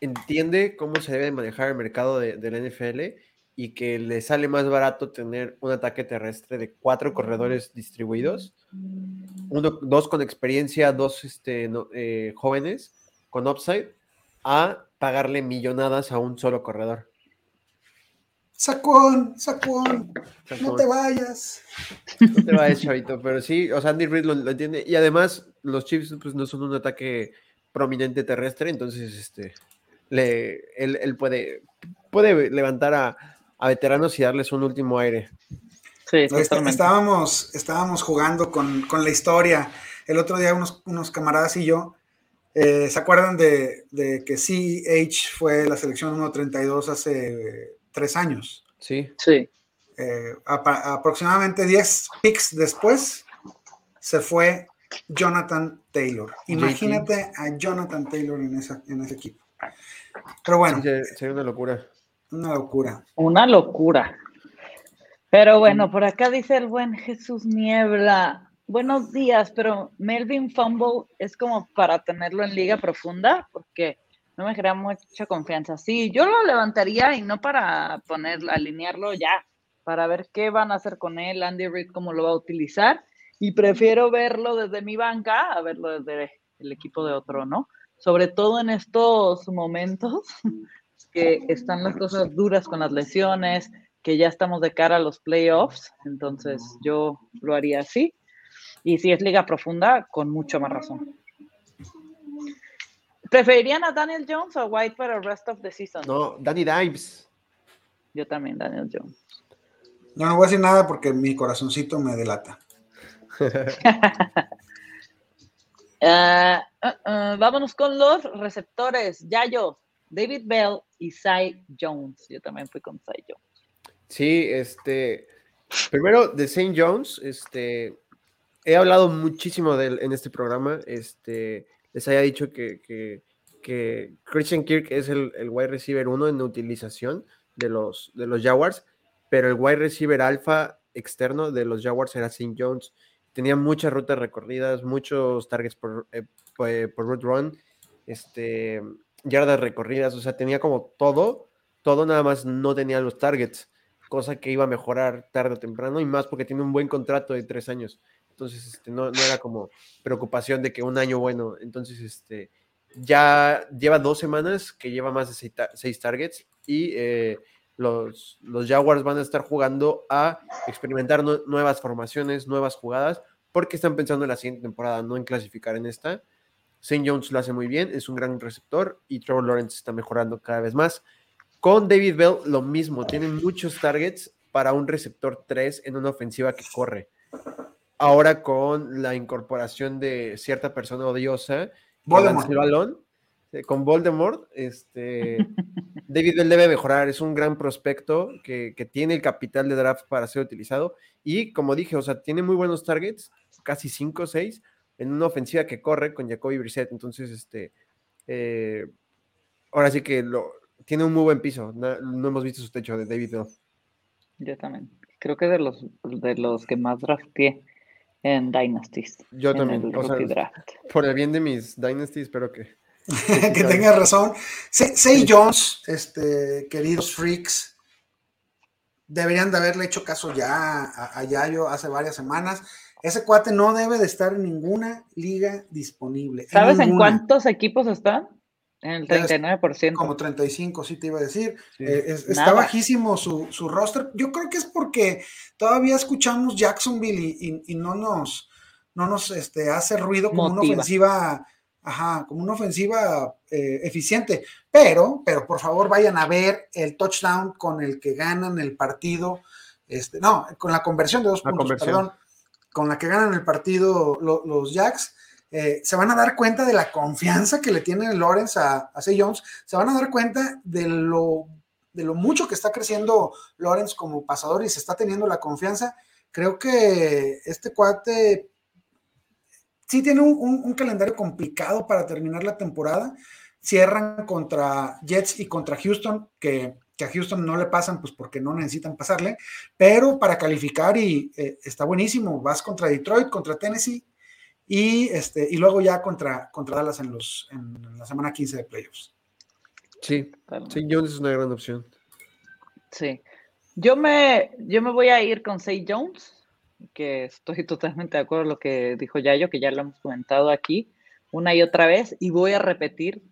entiende cómo se debe manejar el mercado de, la NFL y que le sale más barato tener un ataque terrestre de cuatro corredores distribuidos, uno, dos con experiencia, dos este, eh, jóvenes con upside, a pagarle millonadas a un solo corredor. Sacón, sacón, no te vayas. No te vayas, chavito, pero sí, o sea, Andy Reid lo, entiende. Y además, los Chiefs pues, no son un ataque prominente terrestre, entonces este, le, él, puede, puede levantar a, veteranos y darles un último aire. Sí, estábamos, estábamos jugando con, la historia. El otro día unos, unos camaradas y yo, eh, ¿se acuerdan de, de que CH fue la selección 1.32 hace tres años? Sí. Sí. Eh, aproximadamente 10 picks después se fue Jonathan Taylor. Imagínate a Jonathan Taylor en, en ese equipo. Pero bueno. sería una locura. Una locura. Una locura. Pero bueno, por acá dice el buen Jesús Niebla. Buenos días, pero Melvin Fumble es como para tenerlo en liga profunda, porque no me crea mucha confianza. Sí, yo lo levantaría y no para poner, alinearlo ya, para ver qué van a hacer con él, Andy Reid, cómo lo va a utilizar y prefiero verlo desde mi banca a verlo desde el equipo de otro, ¿no? Sobre todo en estos momentos que están las cosas duras con las lesiones, que ya estamos de cara a los playoffs, entonces yo lo haría así. Y si es liga profunda, con mucho más razón. ¿Preferirían a Daniel Jones o White para el rest of the season? No, Danny Dimes. Yo también, Daniel Jones. No, no voy a decir nada porque mi corazoncito me delata. Ah, ah, ah, vámonos con los receptores. Yayo, David Bell y Cy Jones. Yo también fui con Cy Jones. Sí, este. Primero, de St. Jones, este. He hablado muchísimo de él en este programa. Este. Les haya dicho que, Christian Kirk es el, el, wide receiver uno en utilización de los, de los Jaguars, pero el wide receiver alfa externo de los Jaguars era St. Jones tenía muchas rutas recorridas, muchos targets por, eh, por root run, este, yardas recorridas, o sea, tenía como todo, todo nada más no tenía los targets, cosa que iba a mejorar tarde o temprano y más porque tiene un buen contrato de tres años. Entonces, este, no, no era como preocupación de que un año bueno. Entonces, este, ya lleva dos semanas que lleva más de seis, targets y eh, los, Jaguars van a estar jugando a experimentar nuevas formaciones, nuevas jugadas, porque están pensando en la siguiente temporada, no en clasificar en esta. St. Jones lo hace muy bien, es un gran receptor y Trevor Lawrence está mejorando cada vez más. Con David Bell lo mismo, tiene muchos targets para un receptor 3 en una ofensiva que corre. Ahora con la incorporación de cierta persona odiosa, el balón, eh, con Voldemort, este, David Bell debe mejorar, es un gran prospecto que, tiene el capital de draft para ser utilizado y como dije, o sea, tiene muy buenos targets, casi 5 o 6, en una ofensiva que corre con Jacoby Brissett, entonces, este, eh, ahora sí que lo, tiene un muy buen piso, no, hemos visto su techo de David Bell. Yo también, creo que de los, de los que más drafté en Dynasties. Yo también, por el bien de mis Dynasties, espero que que tenga razón. Say Jones, este, queridos freaks, deberían de haberle hecho caso ya a, Yayo hace varias semanas. Ese cuate no debe de estar en ninguna liga disponible. ¿Sabes en, cuántos equipos están? En el 39%. Como 35, sí te iba a decir. Eh, está bajísimo su, su, roster. Yo creo que es porque todavía escuchamos Jacksonville y, no nos, no nos este, hace ruido como una ofensiva Ajá, como una ofensiva eh, eficiente. Pero, pero por favor vayan a ver el touchdown con el que ganan el partido. Este, no, con la conversión de dos puntos, perdón, con la que ganan el partido los Jacks. Eh, se van a dar cuenta de la confianza que le tiene Lawrence a, a C. Jones, se van a dar cuenta de lo, de lo mucho que está creciendo Lawrence como pasador y se está teniendo la confianza. Creo que este cuate sí tiene un, calendario complicado para terminar la temporada. Cierran contra Jets y contra Houston, que, a Houston no le pasan, pues porque no necesitan pasarle, pero para calificar y eh, está buenísimo. Vas contra Detroit, contra Tennessee y, este, y luego ya contra, contra Dallas en, los, en la semana 15 de playoffs. Sí, sí, Jones es una gran opción. Sí. Yo me, yo me voy a ir con Say Jones, que estoy totalmente de acuerdo con lo que dijo Yayo, que ya lo hemos comentado aquí una y otra vez, y voy a repetir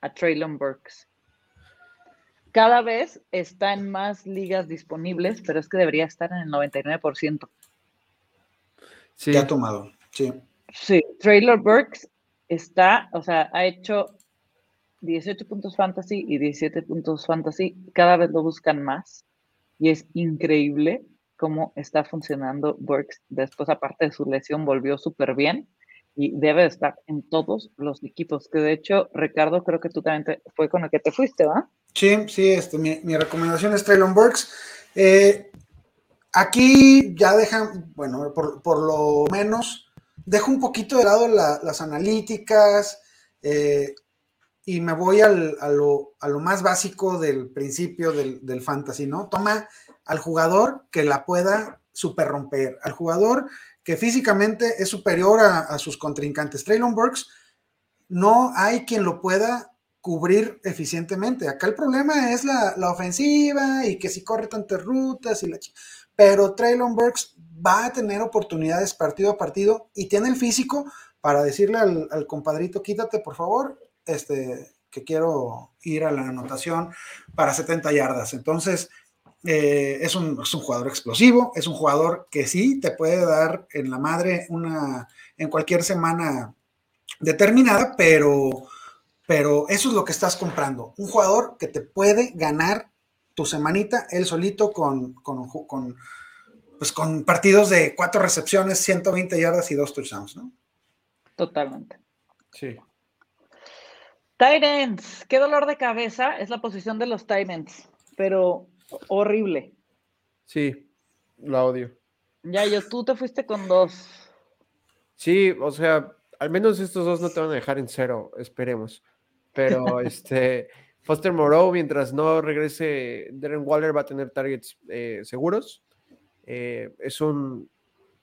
a Traylon Burks. Cada vez está en más ligas disponibles, pero es que debería estar en el 99%. Sí. ha tomado, sí. Sí, Traylon Burks está, o sea, ha hecho 18 puntos fantasy y 17 puntos fantasy, cada vez lo buscan más y es increíble cómo está funcionando Burks. Después, aparte de su lesión, volvió súper bien y debe estar en todos los equipos. Que de hecho, Ricardo, creo que tú también fue con el que te fuiste, ¿va? Sí, sí, este, mi, recomendación es Traylon Burks. Eh, aquí ya dejan, bueno, por, lo menos, dejo un poquito de lado las analíticas eh, y me voy a, lo, más básico del principio del, del fantasy, ¿no? Toma al jugador que la pueda super romper, al jugador que físicamente es superior a, sus contrincantes. Traylon Burks, no hay quien lo pueda cubrir eficientemente. Acá el problema es la, ofensiva y que si corre tantas rutas y la pero Traylon Burks va a tener oportunidades partido a partido y tiene el físico para decirle al, compadrito, quítate por favor, este, que quiero ir a la anotación para 70 yardas. Entonces, eh, es, un, jugador explosivo, es un jugador que sí te puede dar en la madre una en cualquier semana determinada, pero, pero eso es lo que estás comprando. Un jugador que te puede ganar tu semanita él solito con, con, pues con partidos de cuatro recepciones, 120 yardas y dos touchdowns, ¿no? Totalmente. Sí. Titans, qué dolor de cabeza es la posición de los Titans, pero horrible. Sí, la odio. Ya, yo, tú te fuiste con dos. Sí, o sea, al menos estos dos no te van a dejar en cero, esperemos. Pero este, Foster Moreau, mientras no regrese Darren Waller, va a tener targets eh, seguros. Eh, es un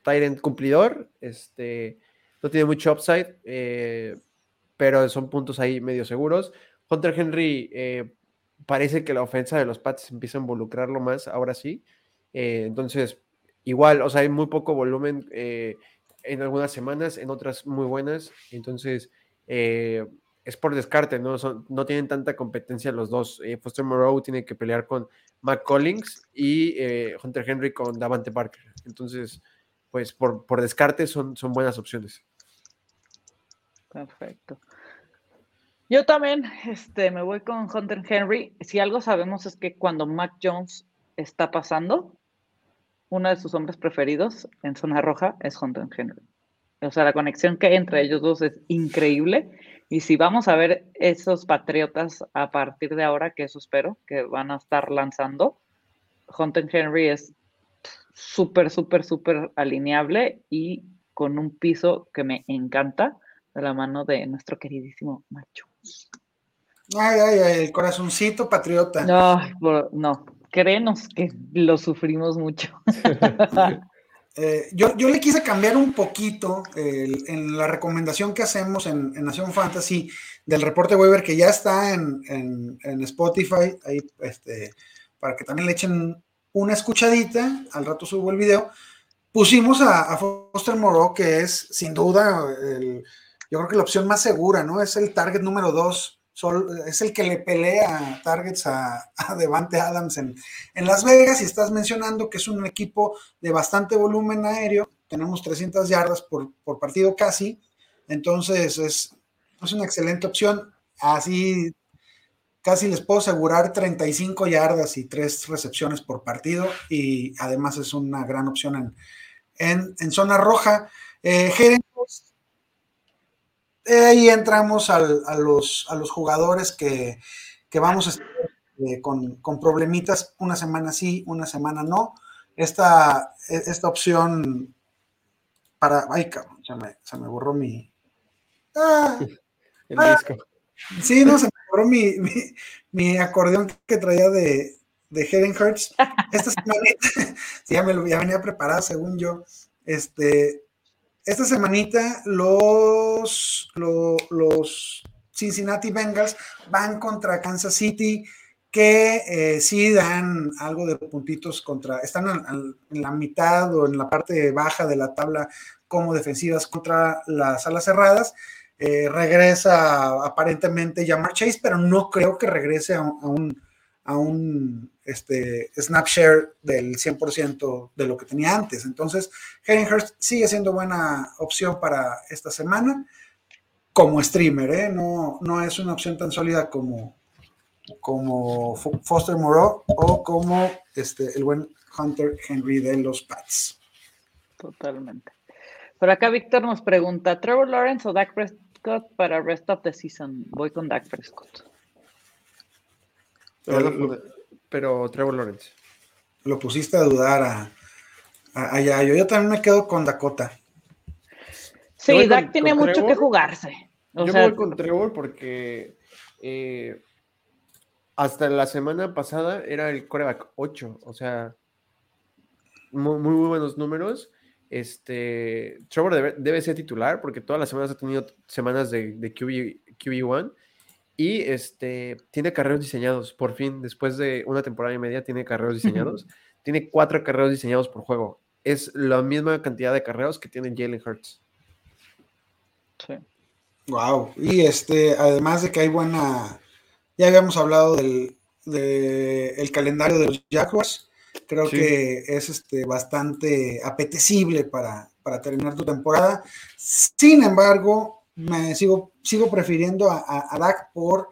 Tyrant cumplidor, este, no tiene mucho upside, eh, pero son puntos ahí medio seguros. Hunter Henry parece que la ofensa de los Pats empieza a involucrarlo más, ahora sí. Eh, entonces, igual, o sea, hay muy poco volumen eh, en algunas semanas, en otras muy buenas. Entonces, eh, es por descarte, ¿no? no tienen tanta competencia los dos. Foster Moreau tiene que pelear con Mac Collins y Hunter Henry con Davante Parker. Entonces, pues por, por descarte son, son buenas opciones. Perfecto. Yo también este, me voy con Hunter Henry. Si algo sabemos es que cuando Mac Jones está pasando, uno de sus hombres preferidos en zona roja es Hunter Henry. O sea, la conexión que hay entre ellos dos es increíble. Y si vamos a ver esos patriotas a partir de ahora, que eso espero, que van a estar lanzando, Hunter Henry es súper, súper, súper alineable y con un piso que me encanta de la mano de nuestro queridísimo Macho. Ay, ay, ay, el corazoncito patriota. No, no, créenos que lo sufrimos mucho. Eh, yo, le quise cambiar un poquito en la recomendación que hacemos en, Nación Fantasy del reporte Weber, que ya está en, Spotify, ahí, este, para que también le echen una escuchadita, al rato subo el video. Pusimos a, a Foster Moreau, que es sin duda el yo creo que la opción más segura, ¿no? Es el target número dos, es el que le pelea targets a, Devante Adams en, Las Vegas y estás mencionando que es un equipo de bastante volumen aéreo, tenemos 300 yardas por, partido casi, entonces es, es una excelente opción, así casi les puedo asegurar 35 yardas y tres recepciones por partido y además es una gran opción en, en, zona roja. Eh, ahí entramos a, los, a los jugadores que, vamos a estar eh, con, problemitas, una semana sí, una semana no. Esta, esta opción para. Ay, cabrón, se me, borró mi. Ah, El ah, disco. Sí, no, se me borró mi, mi, acordeón que traía de, de Hearts. Esta semana, ya, me lo, ya venía preparado, según yo. Este, esta semanita los, los, Cincinnati Bengals van contra Kansas City. que eh, sí dan algo de puntitos contra, están en la mitad o en la parte baja de la tabla como defensivas contra las alas cerradas. Eh, regresa aparentemente Jamar Chase, pero no creo que regrese a, un, a un este, del 100% de lo que tenía antes. Entonces, Hurst sigue siendo buena opción para esta semana como streamer, ¿eh? no, no es una opción tan sólida como, como Foster Moreau o como este, el buen Hunter Henry de los Pats. Totalmente. Por acá Víctor nos pregunta, ¿Trevor Lawrence o Dak Prescott para rest of the season? Voy con Dak Prescott. Pero, Trevor Lawrence. Lo pusiste a dudar a, a, Yo también me quedo con Dakota. Sí, Dak tiene mucho que jugarse. yo me voy con Trevor porque eh, hasta la semana pasada era el coreback 8, o sea, muy, muy buenos números. Este, Trevor debe, ser titular porque todas las semanas ha tenido semanas de, de QB, QB1 y este, tiene carreros diseñados, por fin, después de una temporada y media, tiene carreros diseñados. tiene cuatro carreros diseñados por juego. Es la misma cantidad de carreros que tiene Jalen Hurts. Sí. Wow. Y este, además de que hay buena ya habíamos hablado del el calendario de los Jaguars. Creo que es este, bastante apetecible para, terminar tu temporada. Sin embargo, me sigo, sigo prefiriendo a, Dak por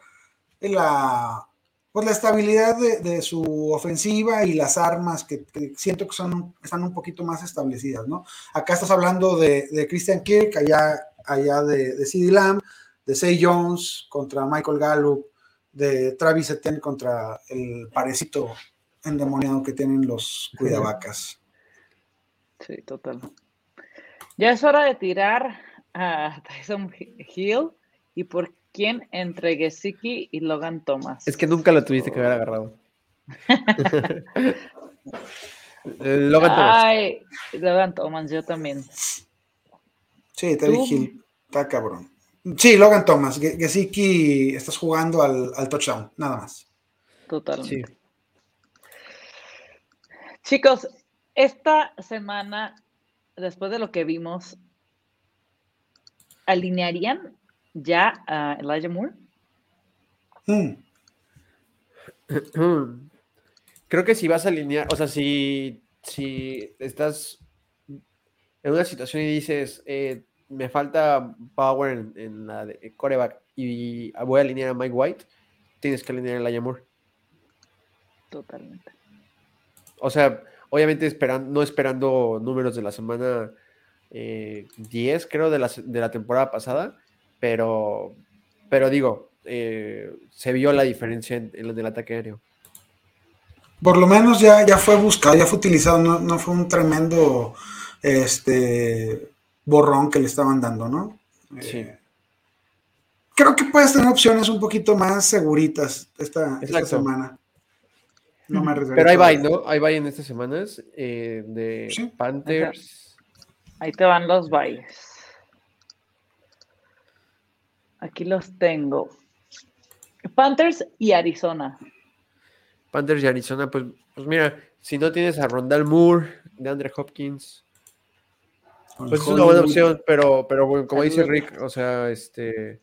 la, por la estabilidad de, su ofensiva y las armas que, siento que son, están un poquito más establecidas, ¿no? Acá estás hablando de, Christian Kirk, allá, allá de, de CeeDee Lamb, de Say Jones contra Michael Gallup, de Travis Etienne contra el parecito endemoniado que tienen los cuidavacas. Sí, total. Ya es hora de tirar a Tyson Hill y por quién entre Gesicki y Logan Thomas. Es que nunca lo tuviste que haber agarrado. Logan Thomas. Ay, Logan Thomas, yo también. Sí, Terry Hill, está cabrón. Sí, Logan Thomas. Gesicki, estás jugando al, touchdown, nada más. Totalmente. Chicos, esta semana, después de lo que vimos, ¿alinearían ya a Elijah Moore? Hmm. Creo que si vas a alinear, o sea, si, si estás en una situación y dices, eh, me falta power en, la de coreback y voy a alinear a Mike White, tienes que alinear a Laia Moore. Totalmente. O sea, obviamente esperando, no esperando números de la semana 10, eh, creo, de la, de la, temporada pasada, pero, pero digo, eh, se vio la diferencia en, en del ataque aéreo. Por lo menos ya, ya fue buscado, ya fue utilizado, no, no fue un tremendo este borrón que le estaban dando, ¿no? Sí. Eh, creo que puedes tener opciones un poquito más seguritas esta, semana. No me Pero ahí va, ¿no? Ahí va en estas semanas eh, de Panthers. Ahí te van los bailes. Aquí los tengo. Panthers y Arizona. Panthers y Arizona, pues, pues mira, si no tienes a Rondal Moore, de Andre Hopkins, pues es una buena opción, pero, pero como dice Rick, o sea, este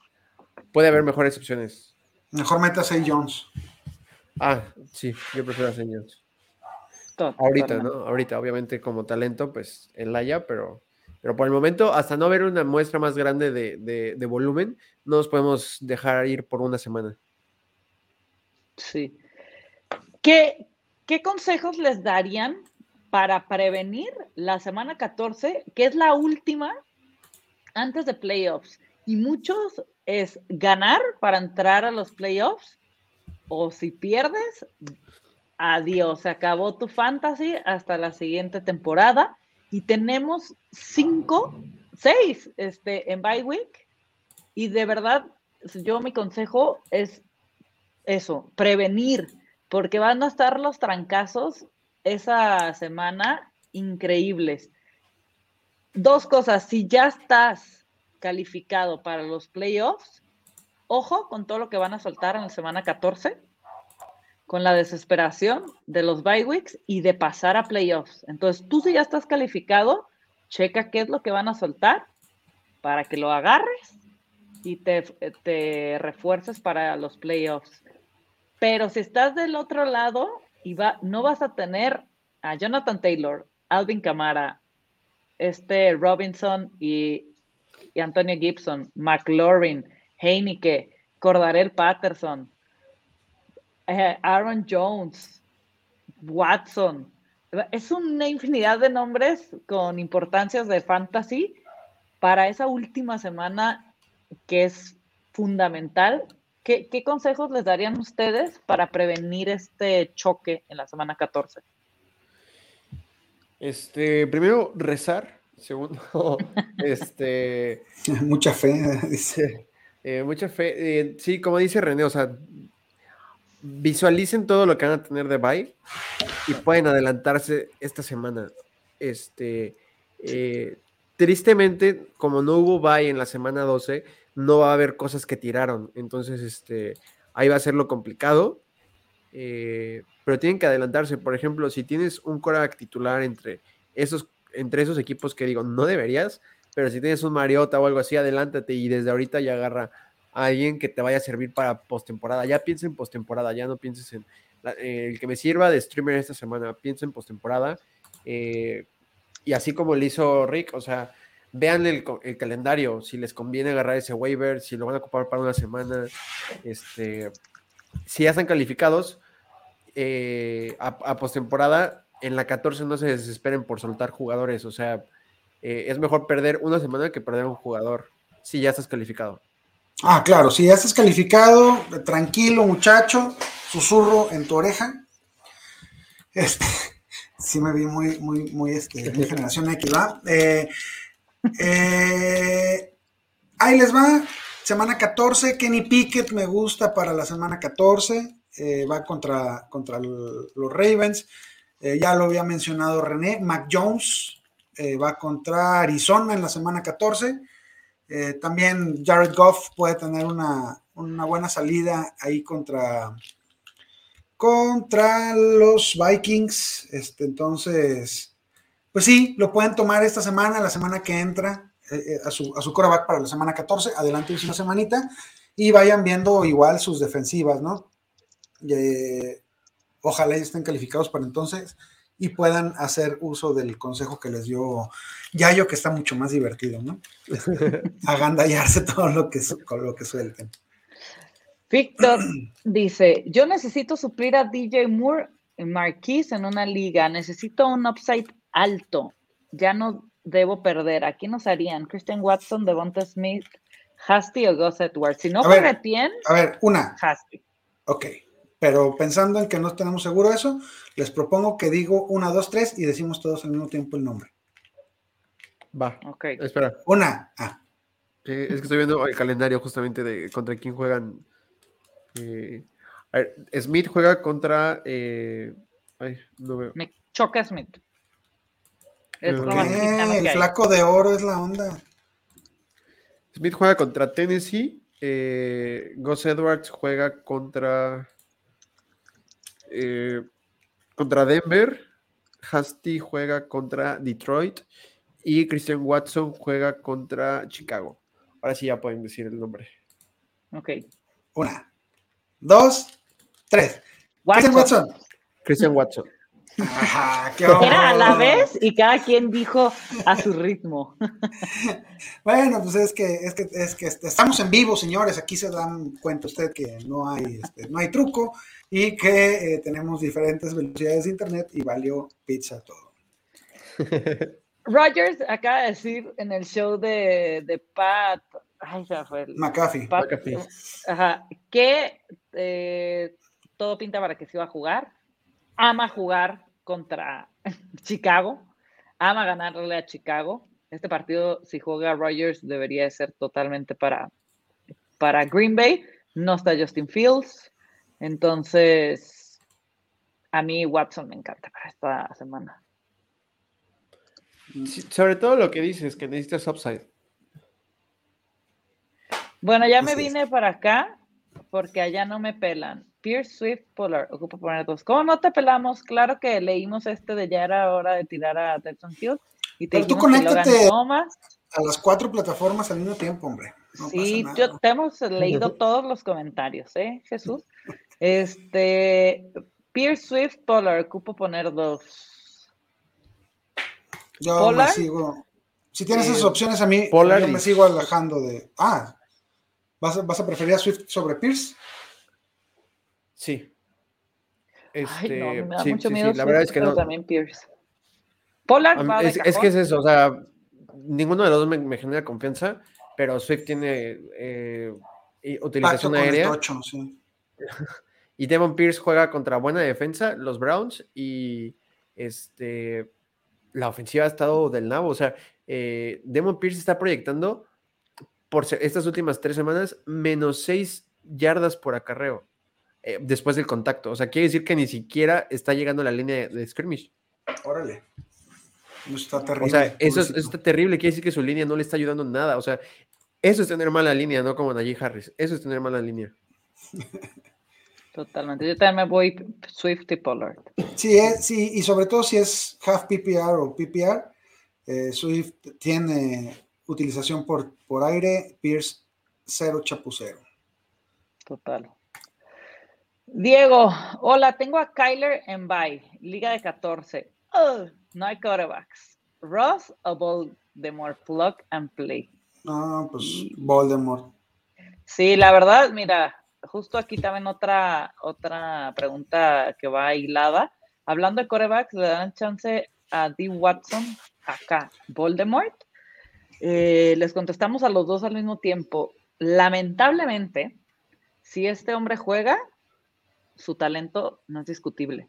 puede haber mejores opciones. Mejor meta a Jones. Ah, sí, yo prefiero a St. Jones. Ahorita, ¿no? Ahorita, obviamente, como talento, pues el Laia, pero, pero por el momento, hasta no ver una muestra más grande de, volumen, no nos podemos dejar ir por una semana. Sí. ¿Qué, ¿Qué consejos les darían para prevenir la semana 14, que es la última antes de playoffs. Y muchos es ganar para entrar a los playoffs o si pierdes, adiós, se acabó tu fantasy hasta la siguiente temporada. Y tenemos cinco, seis este, en bye week. Y de verdad yo mi consejo es eso, prevenir, porque van a estar los trancazos esa semana increíbles. Dos cosas, si ya estás calificado para los playoffs, ojo con todo lo que van a soltar en la semana 14, con la desesperación de los bye weeks y de pasar a playoffs. Entonces, tú si ya estás calificado, checa qué es lo que van a soltar para que lo agarres y te, refuerces para los playoffs. Pero si estás del otro lado y no vas a tener a Jonathan Taylor, Alvin Camara, este Robinson y, y Antonio Gibson, McLaurin, Heineke, Cordarel Patterson, eh, Aaron Jones, Watson. Es una infinidad de nombres con importancias de fantasy para esa última semana que es fundamental. ¿Qué, consejos les darían ustedes para prevenir este choque en la semana 14? Este, primero, rezar. Segundo, este. Mucha fe, dice. Eh, mucha fe. Eh, sí, como dice René, o sea, visualicen todo lo que van a tener de bye y pueden adelantarse esta semana. Este, eh, tristemente, como no hubo bye en la semana 12, no va a haber cosas que tiraron. Entonces, este, ahí va a ser lo complicado. pero tienen que adelantarse. Por ejemplo, si tienes un coreback titular entre esos, entre esos equipos que digo, no deberías, pero si tienes un Mariota o algo así, adelántate y desde ahorita ya agarra alguien que te vaya a servir para postemporada. Ya piensa en postemporada, ya no pienses en eh, el que me sirva de streamer esta semana, piensa en postemporada. Eh, y así como le hizo Rick, o sea, vean el, calendario, si les conviene agarrar ese waiver, si lo van a ocupar para una semana, este, si ya están calificados eh, a, a postemporada, en la 14 no se desesperen por soltar jugadores, o sea, eh, es mejor perder una semana que perder un jugador si ya estás calificado. Ah, claro, si ya estás calificado, tranquilo muchacho, susurro en tu oreja. Este, sí me vi muy, muy, muy, este, generación X, ¿va? Eh, eh, ahí les va, semana 14, Kenny Pickett me gusta para la semana 14, va contra, contra los Ravens, ya lo había mencionado René, Mac Jones, eh, va contra Arizona en la semana 14. Eh, también Jared Goff puede tener una, buena salida ahí contra, contra los Vikings. Este, entonces, pues sí, lo pueden tomar esta semana, la semana que entra, eh, a, su, a su para la semana 14. Adelante una semanita y vayan viendo igual sus defensivas, ¿no? ojalá estén calificados para entonces y puedan hacer uso del consejo que les dio Yayo, que está mucho más divertido, ¿no? Agandallarse todo lo que, con lo que suelten. Víctor dice, yo necesito suplir a DJ Moore en Marquise en una liga, necesito un upside alto, ya no debo perder. Aquí nos harían Christian Watson, Devonta Smith, Hasty o Gus Edwards. Si no a bien, a ver, una. Hasty. Ok. Pero pensando en que no tenemos seguro eso, les propongo que digo una, dos, tres y decimos todos al mismo tiempo el nombre. Va. Ok. Espera. Una. Ah. es que estoy viendo el calendario justamente de contra quién juegan. Eh, Smith juega contra. Eh, ay, no veo. Me choca Smith. el flaco de oro es la onda. Smith juega contra Tennessee. Eh, Gus Edwards juega contra. Eh, contra Denver, Hasty juega contra Detroit y Christian Watson juega contra Chicago. Ahora sí ya pueden decir el nombre. Ok. Una, dos, tres. Christian Watson. Christian Watson. Era a la vez y cada quien dijo a su ritmo. bueno, pues es que, es que, es que estamos en vivo, señores. Aquí se dan cuenta usted que no hay, este, no hay truco y que eh, tenemos diferentes velocidades de internet y valió pizza todo. Rogers acaba de decir en el show de, de Pat, ay, ya fue el, McAfee, Ajá, que eh, todo pinta para que se iba a jugar. Ama jugar contra Chicago, ama ganarle a Chicago. Este partido, si juega Rogers, debería ser totalmente para, para Green Bay. No está Justin Fields. Entonces, a mí Watson me encanta para esta semana. sobre todo lo que dices, que necesitas upside. Bueno, ya me vine para acá porque allá no me pelan. Pierce Swift Polar, ocupo poner dos. ¿Cómo no te pelamos? Claro que leímos este de ya era hora de tirar a Tyson Hill. Y te Pero tú conéctate a las cuatro plataformas al mismo tiempo, hombre. sí, yo te hemos leído todos los comentarios, ¿eh, Jesús? Este, Pierce Swift Polar, ocupo poner dos. Yo me sigo. Si tienes esas opciones a mí, yo me sigo alejando de. Ah, ¿vas a, ¿vas a preferir a Swift sobre Pierce? Sí. Este, Ay, no, me da mucho miedo. la verdad es que no. También Pierce. Pollard es, es, que es eso, o sea, ninguno de los dos me, genera confianza, pero Swift tiene eh, utilización aérea. y Devon Pierce juega contra buena defensa, los Browns, y este la ofensiva ha estado del nabo. O sea, eh, Devon Pierce está proyectando por estas últimas tres semanas menos seis yardas por acarreo. Eh, después del contacto. O sea, quiere decir que ni siquiera está llegando a la línea de, scrimmage. Órale. está terrible. O sea, eso, está terrible. Quiere decir que su línea no le está ayudando en nada. O sea, eso es tener mala línea, no como Najee Harris. Eso es tener mala línea. Totalmente. Yo también me voy Swift y Pollard. Sí, eh, sí, y sobre todo si es half PPR o PPR, eh, Swift tiene utilización por, por aire, Pierce cero chapucero. Total. Diego, hola, tengo a Kyler en bye, Liga de 14. no hay quarterbacks. Ross o Voldemort, plug and play. No, pues Voldemort. Sí, la verdad, mira, justo aquí también otra, otra pregunta que va hilada. Hablando de corebacks, le dan chance a D. Watson acá, Voldemort. Eh, les contestamos a los dos al mismo tiempo. Lamentablemente, si este hombre juega, su talento no es discutible.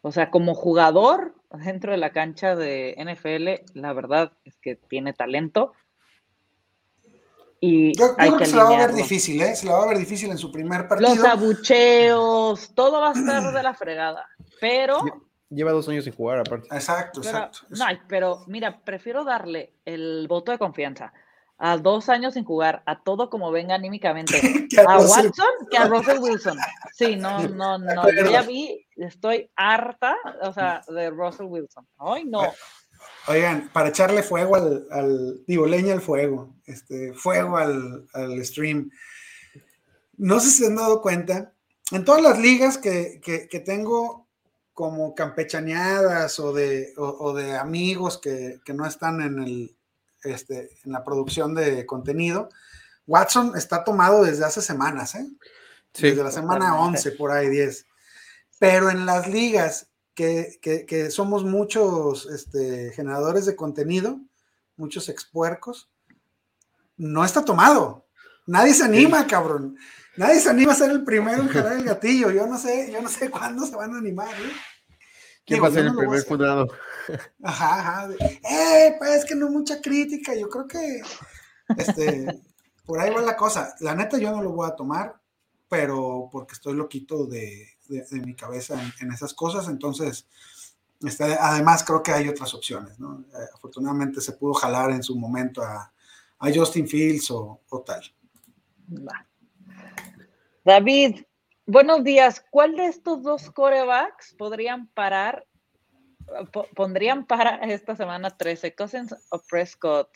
O sea, como jugador dentro de la cancha de NFL, la verdad es que tiene talento. Y yo, creo que, se la va a ver difícil, ¿eh? Se la va a ver difícil en su primer partido. Los abucheos, todo va a estar de la fregada. Pero. Lleva dos años sin jugar, aparte. Exacto, exacto. No, pero mira, prefiero darle el voto de confianza a dos años sin jugar, a todo como venga anímicamente, a, Watson que a Russell Wilson. Sí, no, no, no. Yo ya vi, estoy harta, o sea, de Russell Wilson. Ay, no. Oigan, para echarle fuego al, al digo, leña al fuego, este, fuego al, al, stream. No sé si se han dado cuenta, en todas las ligas que, que, que tengo como campechaneadas o de, o de amigos que, que no están en el, este, en la producción de contenido. Watson está tomado desde hace semanas, ¿eh? desde la semana 11, por ahí 10. Pero en las ligas que, que, somos muchos este, generadores de contenido, muchos expuercos, no está tomado. Nadie se anima, cabrón. Nadie se anima a ser el primero en jalar el gatillo. Yo no sé, yo no sé cuándo se van a animar. ¿eh? ¿Quién va a ser el primer fundado? Ajá, ajá. Eh, pues es que no mucha crítica. Yo creo que este, por ahí va la cosa. La neta, yo no lo voy a tomar, pero porque estoy loquito de, mi cabeza en, esas cosas. Entonces, este, además, creo que hay otras opciones, ¿no? Eh, afortunadamente se pudo jalar en su momento a, Justin Fields o, tal. David, buenos días. ¿Cuál de estos dos corebacks podrían parar pondrían para esta semana 13 Cousins o Prescott.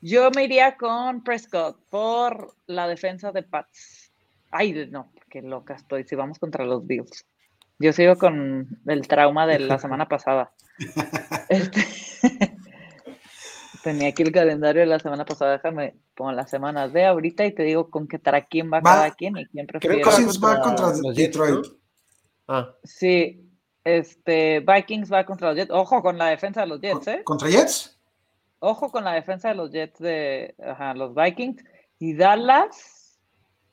Yo me iría con Prescott por la defensa de Pats. Ay, no, qué loca estoy. Si vamos contra los Bills. Yo sigo con el trauma de la semana pasada. Este, tenía aquí el calendario de la semana pasada. Déjame pongo las semanas de ahorita y te digo con qué para quién va, cada quien y quién prefiere. Cousins va contra Detroit. Ah. Sí, este, Vikings va contra los Jets. Ojo con la defensa de los Jets, ¿eh? ¿Contra Jets? Ojo con la defensa de los Jets de los Vikings. Y Dallas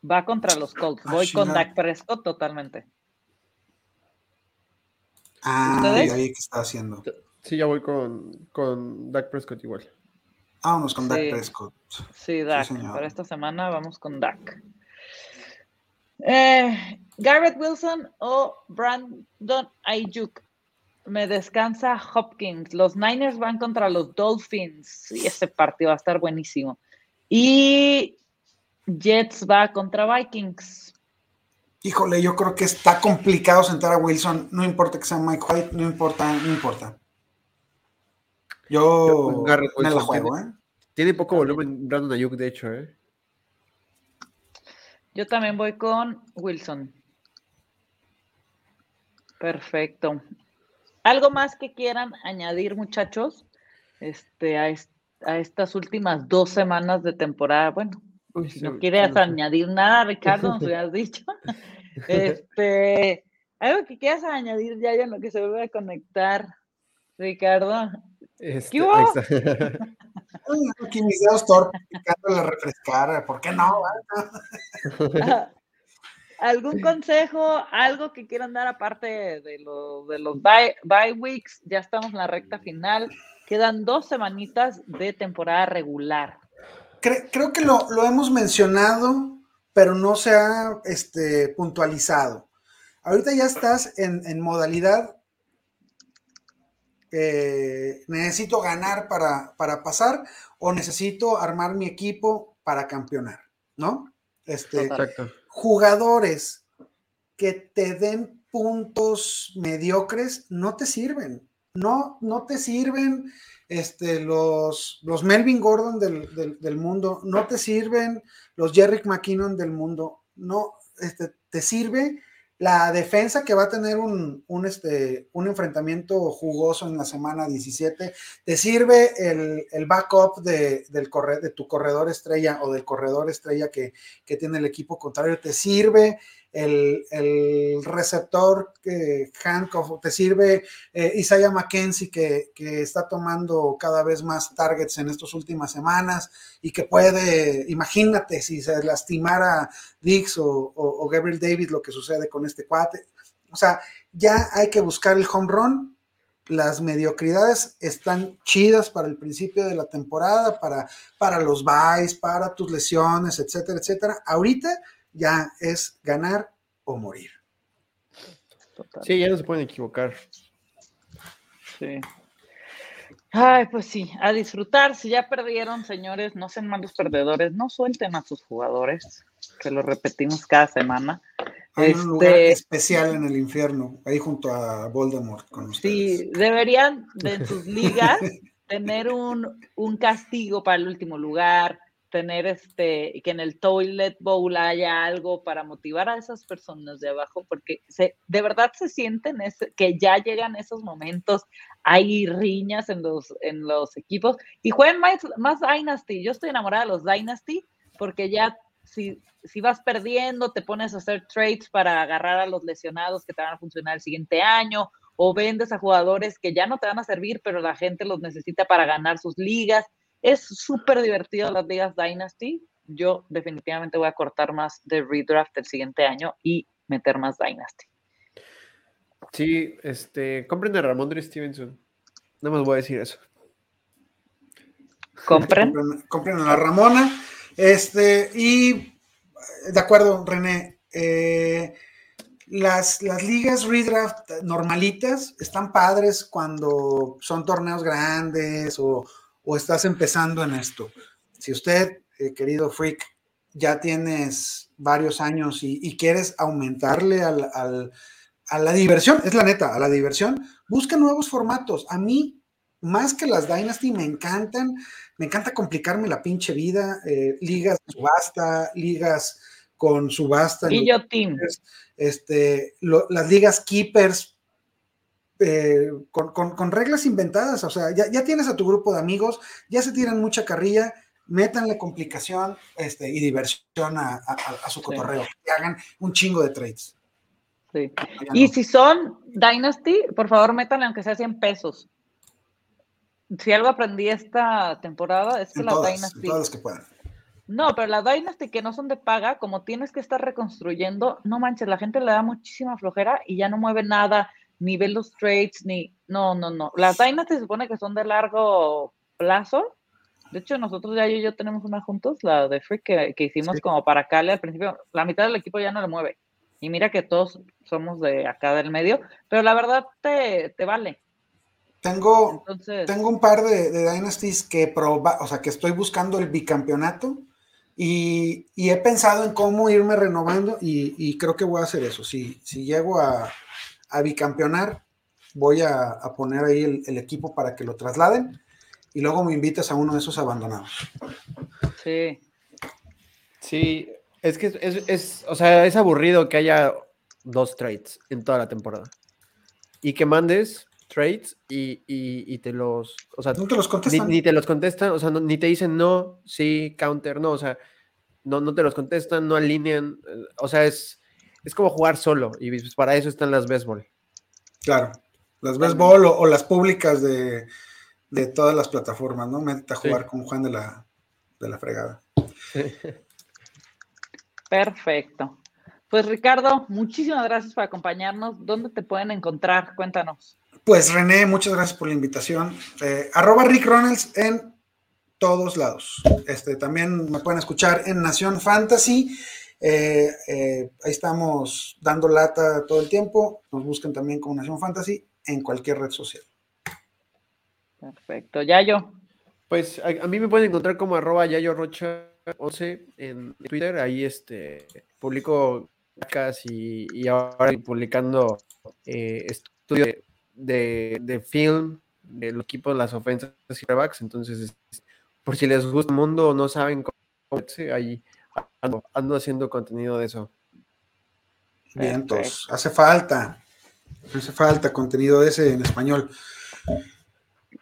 va contra los Colts. Ah, voy con Dak Prescott totalmente. Ah, ¿y ahí qué está haciendo? Sí, ya voy con, con Dak Prescott igual. Vámonos con Dak Prescott. Sí, Dak. Para esta semana vamos con Dak. Eh, Garrett Wilson o Brandon Ayuk. Me descansa Hopkins. Los Niners van contra los Dolphins. Y ese partido va a estar buenísimo. Y Jets va contra Vikings. Híjole, yo creo que está complicado sentar a Wilson. No importa que sea Mike White, no importa, no importa. Yo me la juego, ¿eh? Tiene poco volumen Brandon Ayuk, de hecho, ¿eh? Yo también voy con Wilson. Perfecto. ¿Algo más que quieran añadir, muchachos? Este, a, estas últimas dos semanas de temporada. Bueno, si no quieres añadir nada, Ricardo, nos hubieras dicho. Este, algo que quieras añadir ya en lo que se vuelve a conectar, Ricardo. Este, ¿Qué hubo? Aquí mis dedos torpes, la refrescar, ¿por qué no? ¿Algún consejo, algo que quieran dar aparte de, lo, de los bye, weeks? Ya estamos en la recta final. Quedan dos semanitas de temporada regular. Creo, que lo, hemos mencionado, pero no se ha este, puntualizado. Ahorita ya estás en, modalidad eh, necesito ganar para, para, pasar o necesito armar mi equipo para campeonar, ¿no? Este, Exacto jugadores que te den puntos mediocres no te sirven. No, no te sirven este, los, los Melvin Gordon del, mundo, no te sirven los Jerry McKinnon del mundo, no, este, te sirve la defensa que va a tener un, este, un enfrentamiento jugoso en la semana 17, te sirve el, backup de, del de tu corredor estrella o del corredor estrella que, que tiene el equipo contrario, te sirve el, receptor que Hancock, te sirve eh, Isaiah McKenzie que, está tomando cada vez más targets en estas últimas semanas y que puede, imagínate si se lastimara Dix o, Gabriel David lo que sucede con este cuate. O sea, ya hay que buscar el home run. Las mediocridades están chidas para el principio de la temporada, para, para los buys, para tus lesiones, etcétera, etcétera. Ahorita ya es ganar o morir. Sí, ya no se pueden equivocar. Sí. Ay, pues sí, a disfrutar. Si ya perdieron, señores, no sean malos perdedores, no suelten a sus jugadores, que lo repetimos cada semana. Hay un lugar este, especial en el infierno, ahí junto a Voldemort con ustedes. Sí, deberían de sus ligas tener un, un castigo para el último lugar, tener este, que en el toilet bowl haya algo para motivar a esas personas de abajo, porque se, de verdad se sienten que ya llegan esos momentos, hay riñas en los, en los equipos y jueguen más, más Dynasty. Yo estoy enamorada de los Dynasty porque ya si, si vas perdiendo, te pones a hacer trades para agarrar a los lesionados que te van a funcionar el siguiente año o vendes a jugadores que ya no te van a servir, pero la gente los necesita para ganar sus ligas. Es súper divertido las ligas Dynasty. Yo definitivamente voy a cortar más de redraft el siguiente año y meter más Dynasty. Sí, este, compren a Ramondre Stevenson. No más voy a decir eso. Compren. compren, a la Ramona. Este, y de acuerdo, René. Eh, las, las, ligas redraft normalitas están padres cuando son torneos grandes o, o estás empezando en esto. Si usted, eh, querido freak, ya tienes varios años y, quieres aumentarle al, a la diversión, es la neta, a la diversión, busca nuevos formatos. A mí, más que las Dynasty, me encantan, me encanta complicarme la pinche vida, eh, ligas de subasta, ligas con subasta. Y yo team. Este, las ligas keepers eh, con, reglas inventadas, o sea, ya, tienes a tu grupo de amigos, ya se tiran mucha carrilla, métanle complicación este, y diversión a, su cotorreo, que hagan un chingo de trades. Sí. Y si son Dynasty, por favor métanle aunque sea 100 pesos. Si algo aprendí esta temporada es que la Dynasty... Todas que puedan. No, pero la Dynasty que no son de paga, como tienes que estar reconstruyendo, no manches, la gente le da muchísima flojera y ya no mueve nada ni ve los trades, ni. No, no, no. Las Dynasty se supone que son de largo plazo. De hecho, nosotros ya yo y yo tenemos una juntos, la de Freak, que, hicimos como para Cali al principio. La mitad del equipo ya no le mueve. Y mira que todos somos de acá del medio, pero la verdad te, vale. Tengo, tengo un par de, de Dynasties que proba, o sea, que estoy buscando el bicampeonato Y, he pensado en cómo irme renovando y, creo que voy a hacer eso. Si, si llego a, bicampeonar, voy a, poner ahí el, equipo para que lo trasladen y luego me invitas a uno de esos abandonados. Sí. Sí, es que es, o sea, es aburrido que haya dos trades en toda la temporada. Y que mandes trades y, te los, o sea, no te los contestan. Ni, te los contestan, o sea, ni te dicen no, sí, counter, no, o sea, no, no te los contestan, no alinean, eh, o sea, es, es como jugar solo y pues para eso están las béisbol. Claro, las béisbol o, las públicas de, todas las plataformas, ¿no? Mete a jugar con Juan de la, de la fregada. Perfecto. Pues Ricardo, muchísimas gracias por acompañarnos. ¿Dónde te pueden encontrar? Cuéntanos. Pues René, muchas gracias por la invitación. Eh, arroba Rick Ronalds en todos lados. Este, también me pueden escuchar en Nación Fantasy. Eh, eh, ahí estamos dando lata todo el tiempo. Nos buscan también como Nación Fantasy en cualquier red social. Perfecto. Yayo. Pues a, mí me pueden encontrar como arroba Yayo Rocha 11 en Twitter. Ahí este, publico y, y ahora publicando eh, estudios de, film del equipo de las ofensas y rebacks. Entonces, por si les gusta el mundo o no saben cómo, ahí ando, haciendo contenido de eso. Bien, entonces, hace falta, hace falta contenido de ese en español.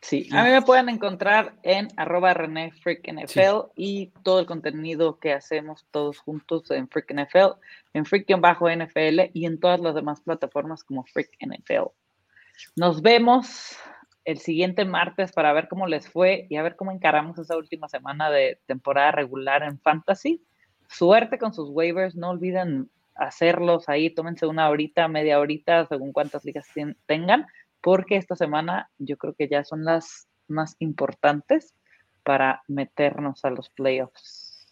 Sí, a mí me pueden encontrar en arroba René NFL y todo el contenido que hacemos todos juntos en Freak NFL, en Freak-NFL y en todas las demás plataformas como Freak NFL. Nos vemos el siguiente martes para ver cómo les fue y a ver cómo encaramos esa última semana de temporada regular en Fantasy. Suerte con sus waivers, no olviden hacerlos ahí, tómense una horita, media horita, según cuántas ligas tengan porque esta semana yo creo que ya son las más importantes para meternos a los playoffs.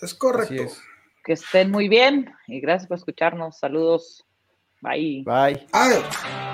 Es correcto. Que estén muy bien y gracias por escucharnos. Saludos. Bye. Bye. Bye.